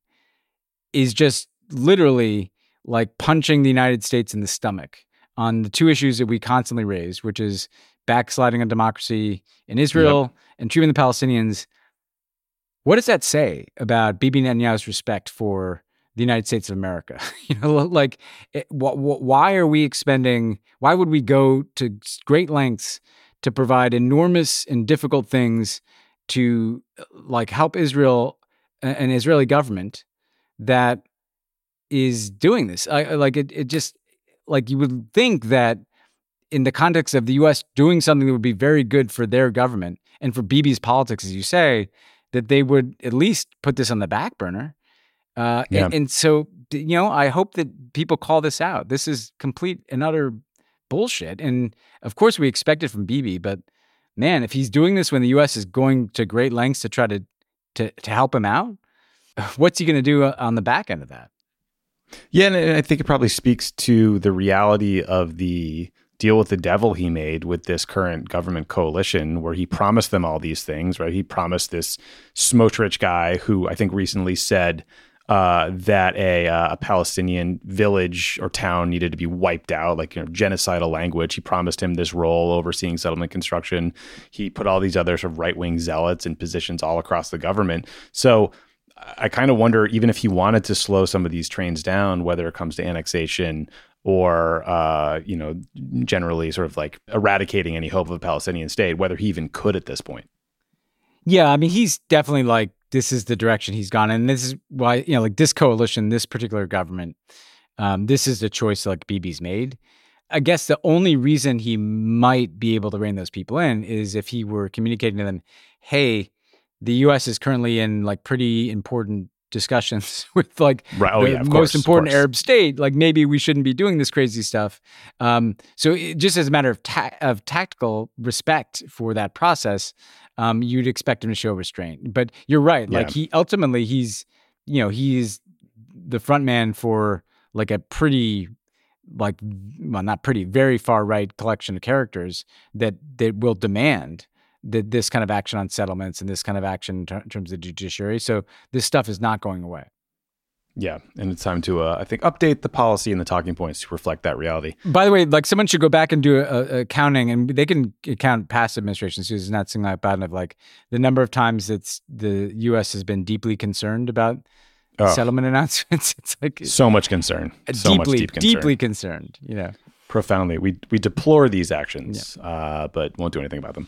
is just literally like punching the United States in the stomach on the two issues that we constantly raise, which is backsliding on democracy in Israel yep. and treating the Palestinians. What does that say about Bibi Netanyahu's respect for the United States of America? you know, like, it, wh- wh- why are we expending? Why would we go to great lengths to provide enormous and difficult things to eh, like help Israel, an Israeli government that is doing this? I, like, it, it just like you would think that in the context of the US doing something that would be very good for their government and for Bibi's politics, as you say, that they would at least put this on the back burner. Uh, yeah. and, and, so, you know, I hope that people call this out. This is complete and utter bullshit. And of course, we expect it from Bibi, but man, if he's doing this when the U.S. is going to great lengths to try to to, to help him out, what's he going to do uh, on the back end of that?
Yeah, and I think it probably speaks to the reality of the deal with the devil he made with this current government coalition, where he promised them all these things, right? He promised this Smotrich guy who I think recently said uh, that a, uh, a Palestinian village or town needed to be wiped out, like you know, genocidal language. He promised him this role overseeing settlement construction. He put all these other sort of right wing zealots in positions all across the government. So I kind of wonder, even if he wanted to slow some of these trains down, whether it comes to annexation or uh, you know generally sort of like eradicating any hope of a Palestinian state, whether he even could at this point.
Yeah, I mean, he's definitely like this is the direction he's gone, and this is why you know like this coalition, this particular government, um, this is the choice like Bibi's made. I guess the only reason he might be able to rein those people in is if he were communicating to them, "Hey, the U.S. is currently in like pretty important discussions with like right. oh, the yeah, most course, important Arab state. Like maybe we shouldn't be doing this crazy stuff. Um, so it, just as a matter of ta- of tactical respect for that process, um, you'd expect him to show restraint. But you're right. Yeah. Like he ultimately he's you know he's the front man for like a pretty like well not pretty very far right collection of characters that that will demand the, this kind of action on settlements and this kind of action in, ter- in terms of the judiciary. So this stuff is not going away.
Yeah, and it's time to, uh, I think, update the policy and the talking points to reflect that reality.
By the way, like someone should go back and do a, a counting, and they can count past administrations. So it's not something like bad enough. Like the number of times that the U.S. has been deeply concerned about oh. settlement announcements. It's like
so much concern, so
deeply,
much deep concern.
deeply concerned. You know,
profoundly. We we deplore these actions, yeah. uh, but won't do anything about them.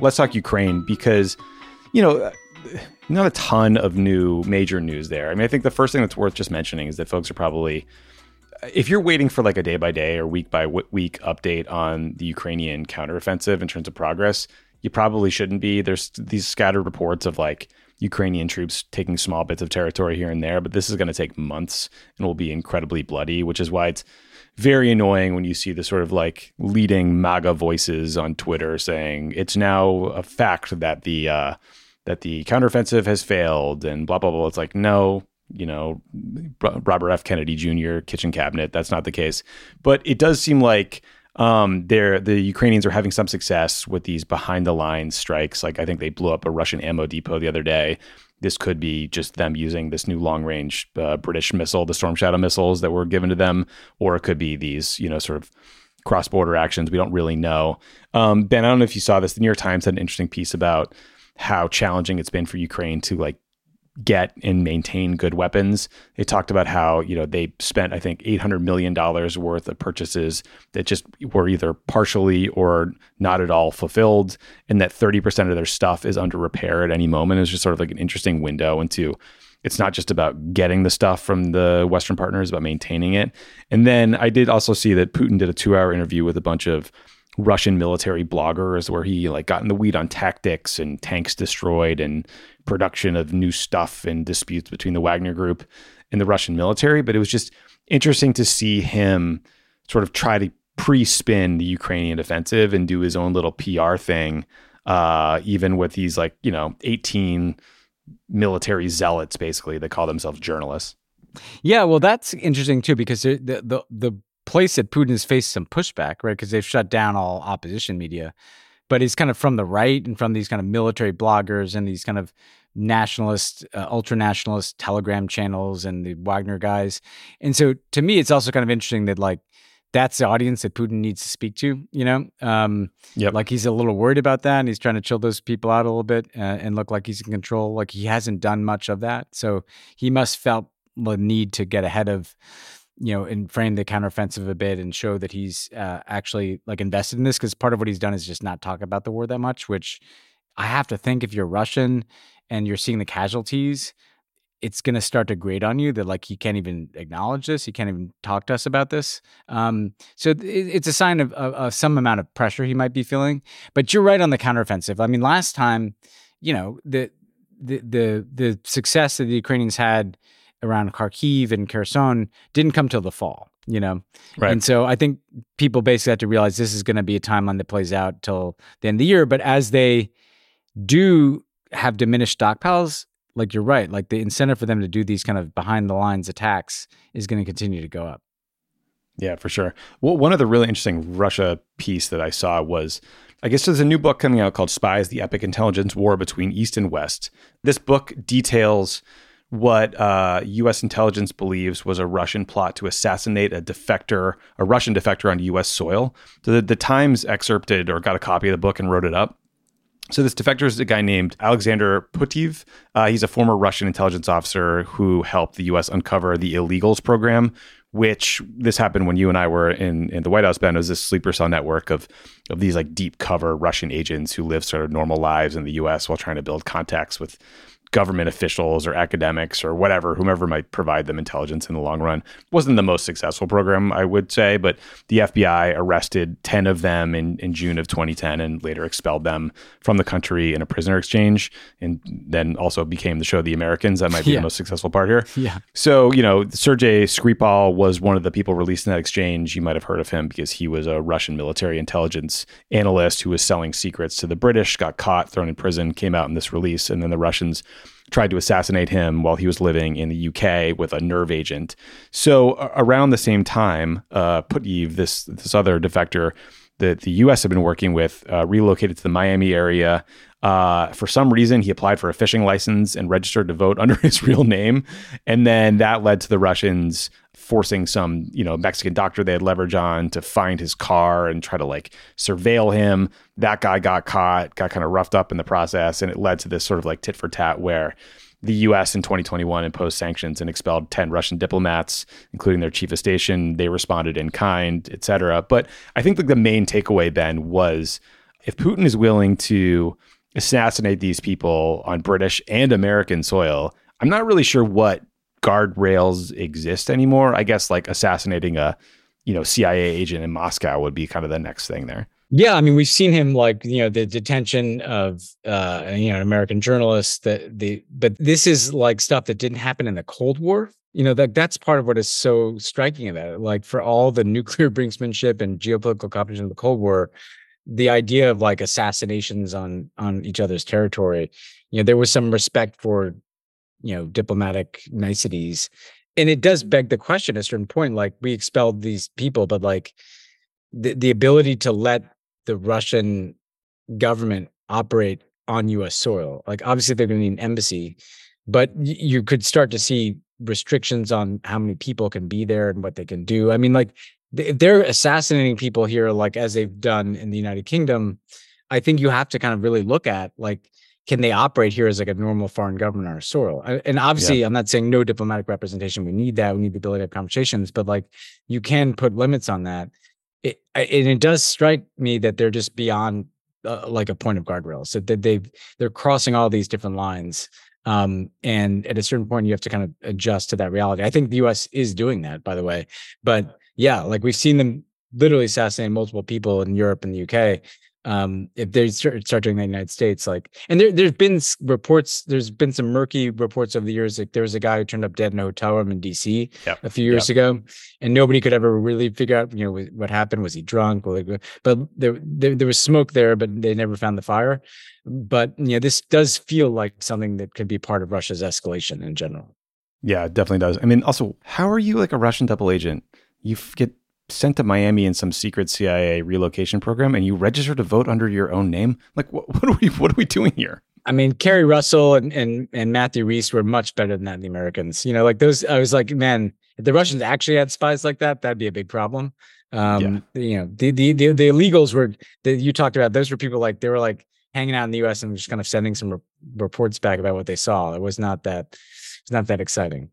Let's talk Ukraine because, you know, not a ton of new major news there. I mean, I think the first thing that's worth just mentioning is that folks are probably, if you're waiting for like a day by day or week by week update on the Ukrainian counteroffensive in terms of progress, you probably shouldn't be. There's these scattered reports of like Ukrainian troops taking small bits of territory here and there, but this is going to take months and will be incredibly bloody, which is why it's very annoying when you see the sort of like leading MAGA voices on Twitter saying it's now a fact that the uh, that the counteroffensive has failed and blah blah blah. It's like no, you know, Robert F. Kennedy Jr. kitchen cabinet. That's not the case, but it does seem like um, they're the Ukrainians are having some success with these behind the lines strikes. Like I think they blew up a Russian ammo depot the other day. This could be just them using this new long range uh, British missile, the Storm Shadow missiles that were given to them, or it could be these, you know, sort of cross border actions. We don't really know. Um, ben, I don't know if you saw this. The New York Times had an interesting piece about how challenging it's been for Ukraine to like get and maintain good weapons. They talked about how, you know, they spent, I think, $800 million worth of purchases that just were either partially or not at all fulfilled, and that 30% of their stuff is under repair at any moment. It's just sort of like an interesting window into it's not just about getting the stuff from the Western partners, about maintaining it. And then I did also see that Putin did a two hour interview with a bunch of Russian military bloggers where he like got in the weed on tactics and tanks destroyed and production of new stuff and disputes between the Wagner group and the Russian military. But it was just interesting to see him sort of try to pre-spin the Ukrainian offensive and do his own little PR thing, uh, even with these like, you know, 18 military zealots basically that call themselves journalists.
Yeah, well, that's interesting too because the the the place that Putin has faced some pushback, right? Because they've shut down all opposition media, but he's kind of from the right and from these kind of military bloggers and these kind of nationalist, uh, ultra nationalist Telegram channels and the Wagner guys. And so to me, it's also kind of interesting that like that's the audience that Putin needs to speak to, you know? Um,
yep.
Like he's a little worried about that and he's trying to chill those people out a little bit uh, and look like he's in control. Like he hasn't done much of that. So he must felt the need to get ahead of you know, and frame the counteroffensive a bit and show that he's uh, actually like invested in this. Because part of what he's done is just not talk about the war that much. Which I have to think if you're Russian and you're seeing the casualties, it's going to start to grate on you that like he can't even acknowledge this. He can't even talk to us about this. Um, so it, it's a sign of, of, of some amount of pressure he might be feeling. But you're right on the counteroffensive. I mean, last time, you know, the the the the success that the Ukrainians had around Kharkiv and Kherson didn't come till the fall, you know?
Right.
And so I think people basically have to realize this is going to be a timeline that plays out till the end of the year. But as they do have diminished stockpiles, like you're right, like the incentive for them to do these kind of behind the lines attacks is going to continue to go up.
Yeah, for sure. Well, one of the really interesting Russia piece that I saw was I guess there's a new book coming out called Spies The Epic Intelligence War Between East and West. This book details what uh, U.S. intelligence believes was a Russian plot to assassinate a defector, a Russian defector on U.S. soil. So the, the Times excerpted or got a copy of the book and wrote it up. So this defector is a guy named Alexander Poteyev. Uh, he's a former Russian intelligence officer who helped the U.S. uncover the illegals program, which this happened when you and I were in, in the White House, Ben. It was this sleeper cell network of of these like deep cover Russian agents who live sort of normal lives in the U.S. while trying to build contacts with government officials or academics or whatever, whomever might provide them intelligence in the long run. Wasn't the most successful program, I would say, but the FBI arrested 10 of them in, in June of 2010 and later expelled them from the country in a prisoner exchange and then also became the show The Americans. That might be yeah. the most successful part here.
Yeah.
So, you know, Sergei Skripal was one of the people released in that exchange. You might have heard of him because he was a Russian military intelligence analyst who was selling secrets to the British, got caught, thrown in prison, came out in this release, and then the Russians tried to assassinate him while he was living in the UK with a nerve agent. So uh, around the same time, uh, this this other defector that the U.S. had been working with, uh, relocated to the Miami area. Uh, for some reason, he applied for a fishing license and registered to vote under his real name, and then that led to the Russians forcing some, you know, Mexican doctor they had leverage on to find his car and try to like surveil him. That guy got caught, got kind of roughed up in the process, and it led to this sort of like tit for tat where the U.S. in 2021 imposed sanctions and expelled 10 Russian diplomats, including their chief of station. They responded in kind, etc. But I think like the main takeaway, Ben, was if Putin is willing to assassinate these people on British and American soil, I'm not really sure what guardrails exist anymore. I guess like assassinating a, you know, CIA agent in Moscow would be kind of the next thing there.
Yeah, I mean, we've seen him like you know the detention of uh, you know an American journalists. That the but this is like stuff that didn't happen in the Cold War. You know that that's part of what is so striking about it. Like for all the nuclear brinksmanship and geopolitical competition of the Cold War, the idea of like assassinations on on each other's territory. You know, there was some respect for you know diplomatic niceties, and it does mm-hmm. beg the question at a certain point. Like we expelled these people, but like the, the ability to let the Russian government operate on US soil. Like obviously they're going to need an embassy, but you could start to see restrictions on how many people can be there and what they can do. I mean like they're assassinating people here like as they've done in the United Kingdom, I think you have to kind of really look at like can they operate here as like a normal foreign government on our soil? And obviously, yeah. I'm not saying no diplomatic representation. We need that. We need the ability to have conversations, but like you can put limits on that. It, and it does strike me that they're just beyond uh, like a point of guardrail. So that they they're crossing all these different lines. Um, and at a certain point, you have to kind of adjust to that reality. I think the U.S. is doing that, by the way. But yeah, like we've seen them literally assassinate multiple people in Europe and the UK um if they start, start doing that in the united states like and there, there's been reports there's been some murky reports over the years like there was a guy who turned up dead in a hotel room in dc yep. a few years yep. ago and nobody could ever really figure out you know what happened was he drunk but there, there there was smoke there but they never found the fire but you know this does feel like something that could be part of russia's escalation in general
yeah it definitely does i mean also how are you like a russian double agent you get sent to Miami in some secret CIA relocation program and you register to vote under your own name? Like, what, what are we what are we doing here?
I mean, Keri Russell and, and and Matthew Rhys were much better than that. The Americans, you know, like those. I was like, man, if the Russians actually had spies like that, that'd be a big problem. Um, yeah. you know, the, the the the illegals were that you talked about. Those were people like they were like hanging out in the U.S. and just kind of sending some re- reports back about what they saw. It was not that. It's not that exciting.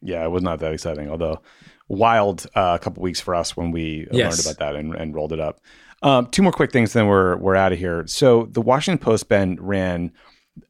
Yeah, it was not that exciting. Although wild uh, a couple weeks for us when we yes. learned about that and, and rolled it up. Um, two more quick things, then we're we're out of here. So the Washington Post Ben ran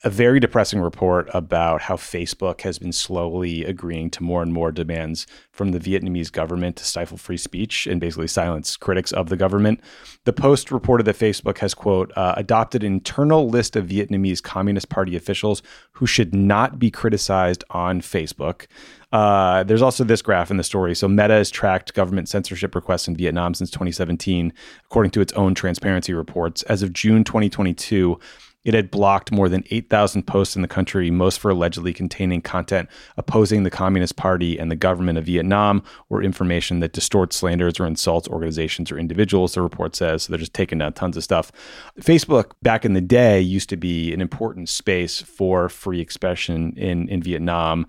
a very depressing report about how Facebook has been slowly agreeing to more and more demands from the Vietnamese government to stifle free speech and basically silence critics of the government. The Post reported that Facebook has, quote, uh, adopted an internal list of Vietnamese Communist Party officials who should not be criticized on Facebook. Uh, there's also this graph in the story. So Meta has tracked government censorship requests in Vietnam since 2017, according to its own transparency reports. As of June 2022, it had blocked more than 8,000 posts in the country, most for allegedly containing content opposing the Communist Party and the government of Vietnam, or information that distorts, slanders, or insults organizations or individuals, the report says. So they're just taking down tons of stuff. Facebook, back in the day, used to be an important space for free expression in, in Vietnam.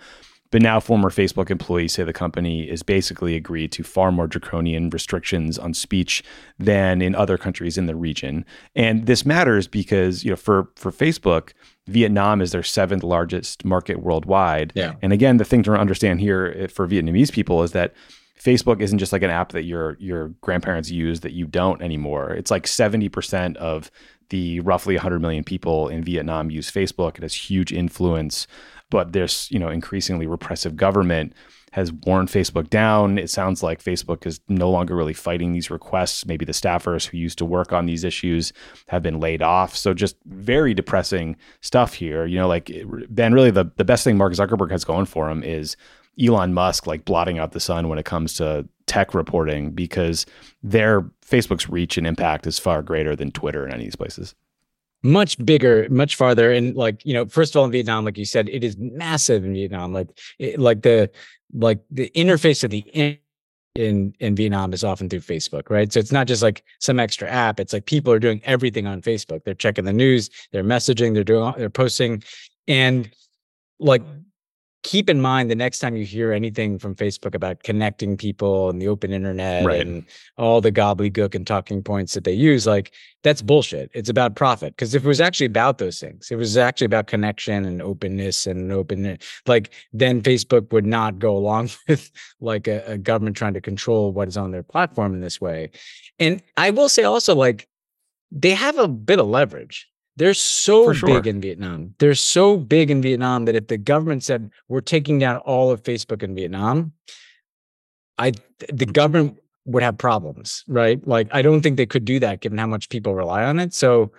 But now, former Facebook employees say the company is basically agreed to far more draconian restrictions on speech than in other countries in the region. And this matters because, you know, for for Facebook, Vietnam is their seventh largest market worldwide.
Yeah.
And again, the thing to understand here eh, for Vietnamese people is that Facebook isn't just like an app that your your grandparents use that you don't anymore. It's like 70% of the roughly 100 million people in Vietnam use Facebook. It has huge influence but this you know increasingly repressive government has worn Facebook down. It sounds like Facebook is no longer really fighting these requests. Maybe the staffers who used to work on these issues have been laid off. So just very depressing stuff here. You know, like Ben, really the, the best thing Mark Zuckerberg has going for him is Elon Musk like blotting out the sun when it comes to tech reporting because their Facebook's reach and impact is far greater than Twitter in any of these places
much bigger, much farther. And like, you know, first of all, in Vietnam, like you said, it is massive in Vietnam. Like, it, like the, like the interface of the in, in in Vietnam is often through Facebook, right? So it's not just like some extra app. It's like people are doing everything on Facebook. They're checking the news, they're messaging, they're doing, they're posting, and like keep in mind the next time you hear anything from Facebook about connecting people and the open internet right. and all the gobbledygook and talking points that they use, like that's bullshit. It's about profit. Because if it was actually about those things, it was actually about connection and openness and open, like then Facebook would not go along with like a, a government trying to control what is on their platform in this way. And I will say also, like, they have a bit of leverage they're so sure. big in Vietnam. They're so big in Vietnam that if the government said we're taking down all of Facebook in Vietnam, I the government would have problems, right? Like I don't think they could do that given how much people rely on it. So,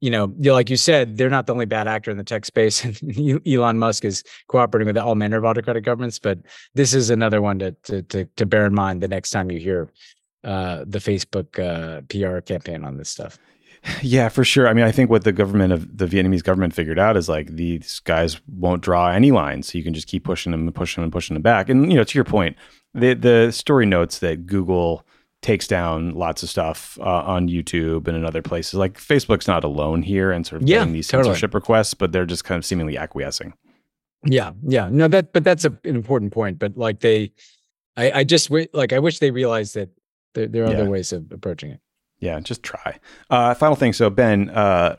you know, like you said, they're not the only bad actor in the tech space. And Elon Musk is cooperating with all manner of autocratic governments, but this is another one to to to, to bear in mind the next time you hear uh, the Facebook uh, PR campaign on this stuff.
Yeah, for sure. I mean, I think what the government of the Vietnamese government figured out is like these guys won't draw any lines, so you can just keep pushing them and pushing them and pushing them back. And you know, to your point, the the story notes that Google takes down lots of stuff uh, on YouTube and in other places. Like Facebook's not alone here and sort of
Yeah,
getting these
totally.
censorship requests, but they're just kind of seemingly acquiescing.
Yeah, yeah. No, that but that's a, an important point. But like they, I, I just like I wish they realized that there, there are
Yeah.
other ways of approaching it.
Yeah, just try. Uh, final thing. So, Ben, uh,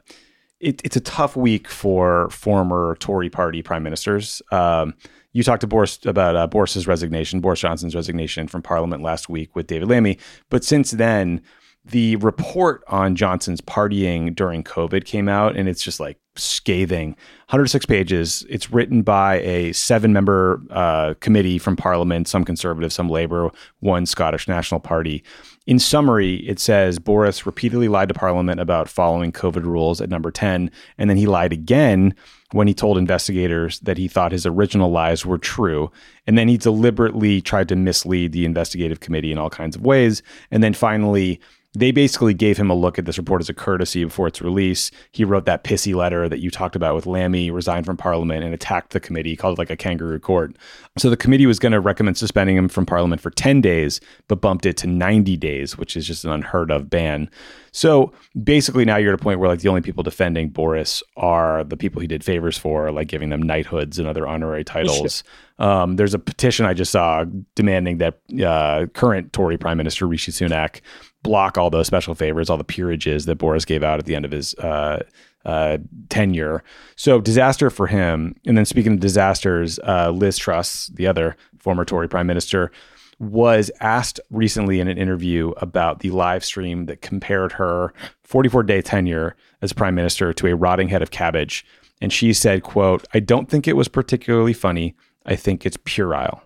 it, it's a tough week for former Tory party prime ministers. Um, you talked to Boris about uh, Boris's resignation, Boris Johnson's resignation from Parliament last week with David Lammy. But since then, the report on Johnson's partying during COVID came out, and it's just like scathing. 106 pages. It's written by a seven member uh, committee from Parliament, some Conservative, some Labour, one Scottish National Party. In summary, it says Boris repeatedly lied to Parliament about following COVID rules at number 10, and then he lied again when he told investigators that he thought his original lies were true. And then he deliberately tried to mislead the investigative committee in all kinds of ways. And then finally, they basically gave him a look at this report as a courtesy before its release. He wrote that pissy letter that you talked about with Lammy, resigned from Parliament, and attacked the committee, called it like a kangaroo court. So the committee was going to recommend suspending him from Parliament for 10 days, but bumped it to 90 days, which is just an unheard of ban. So basically, now you're at a point where like the only people defending Boris are the people he did favors for, like giving them knighthoods and other honorary titles. Um, there's a petition I just saw demanding that uh, current Tory Prime Minister Rishi Sunak block all those special favors, all the peerages that Boris gave out at the end of his uh, uh, tenure. So disaster for him. And then speaking of disasters, uh, Liz Truss, the other former Tory Prime Minister, was asked recently in an interview about the live stream that compared her 44 day tenure as prime minister to a rotting head of cabbage. And she said, quote, I don't think it was particularly funny. I think it's puerile.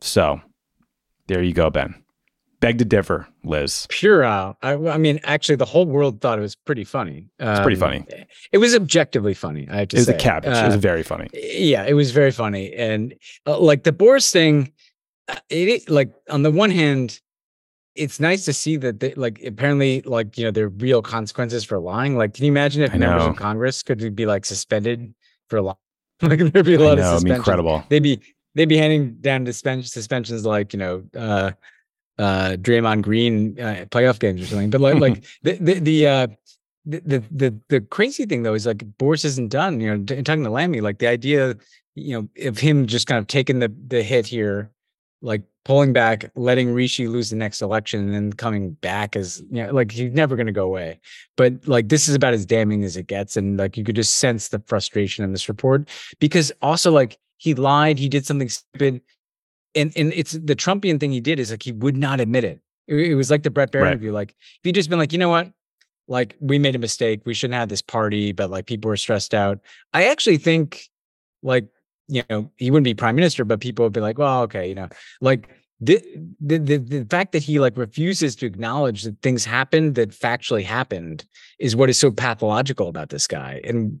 So there you go, Ben. Beg to differ, Liz.
Puerile. I, I mean, actually, the whole world thought it was pretty funny.
It's pretty
Um,
funny.
It was objectively funny. I have to
It was
say.
the cabbage. it was
Uh,
very funny.
yeah, it was very funny, and uh, like the Boris thing, uh, it like on the one hand, it's nice to see that they, like apparently like you know there are real consequences for lying. Like, can you imagine if members of Congress could be like suspended for lying? like there'd be a lot
know,
of suspensions.
incredible.
They'd be they'd be handing down suspen- suspensions like you know uh uh Draymond Green uh, playoff games or something. But like like the the the uh the, the the the crazy thing though is like Boris isn't done. You know, t- talking to Lammy, like the idea, you know, of him just kind of taking the the hit here, like pulling back, letting Rishi lose the next election, and then coming back as you know, like he's never going to go away. But like this is about as damning as it gets, and like you could just sense the frustration in this report because also like he lied, he did something stupid, and and it's the Trumpian thing he did is like he would not admit it. It, it was like the Brett Baier
Right.
interview. Like if he'd just been like, you know what, like we made a mistake, we shouldn't have this party, but like people were stressed out. I actually think like you know he wouldn't be prime minister, but people would be like, well, okay, you know, like. The, the the the fact that he like refuses to acknowledge that things happened that factually happened is what is so pathological about this guy and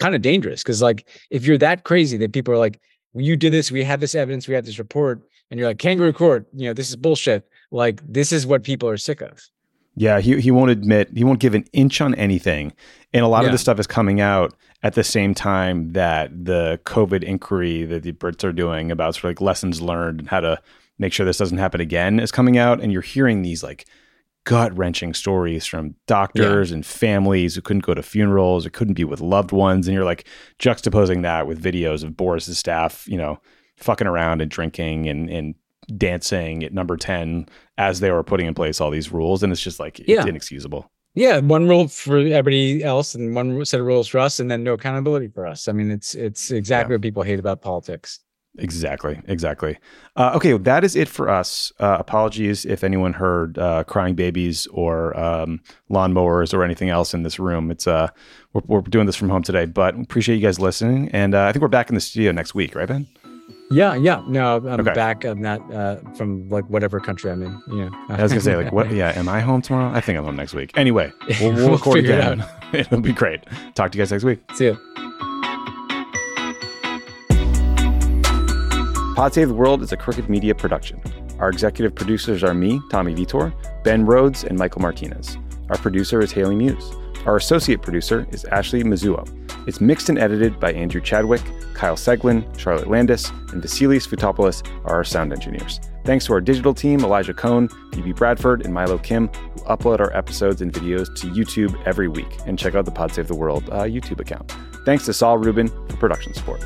kind of dangerous because like if you're that crazy that people are like you did this we had this evidence we had this report and you're like kangaroo court you know this is bullshit like this is what people are sick of
Yeah, he he won't admit he won't give an inch on anything, and a lot of
Yeah.
this stuff is coming out at the same time that the COVID inquiry that the Brits are doing about sort of like lessons learned and how to make sure this doesn't happen again is coming out, and you're hearing these like gut wrenching stories from doctors and families who couldn't go to funerals or couldn't be with loved ones, and you're like juxtaposing that with videos of Boris's staff, you know, fucking around and drinking and and dancing at number 10 as they were putting in place all these rules and it's just like it's
Yeah.
inexcusable.
Yeah one rule for everybody else and one set of rules for us and then no accountability for us. I mean it's it's exactly what people hate about politics
exactly exactly. Uh, okay well, that is it for us. Uh, apologies if anyone heard uh, crying babies or um, lawnmowers or anything else in this room. It's uh we're, we're doing this from home today but appreciate you guys listening and uh, i think we're back in the studio next week right ben?
Yeah yeah. No i'm
Okay.
back i'm not uh from like whatever country i'm in you know.
I was gonna say like what yeah am i home tomorrow? I think i'm home next week. Anyway we'll, we'll
We'll
record
figure it
again it'll be great. Talk to you guys next week.
See you
Pod Save the World is a Crooked Media production. Our executive producers are me, Tommy Vietor, Ben Rhodes, and Michael Martinez. Our producer is Haley Muse. Our associate producer is Ashley Mizuo. It's mixed and edited by Andrew Chadwick, Kyle Seglin, Charlotte Landis, and Vasilis Fotopoulos are our sound engineers. Thanks to our digital team, Elijah Cohn, Phoebe Bradford, and Milo Kim, who upload our episodes and videos to YouTube every week. And check out the Pod Save the World uh, YouTube account. Thanks to Saul Rubin for production support.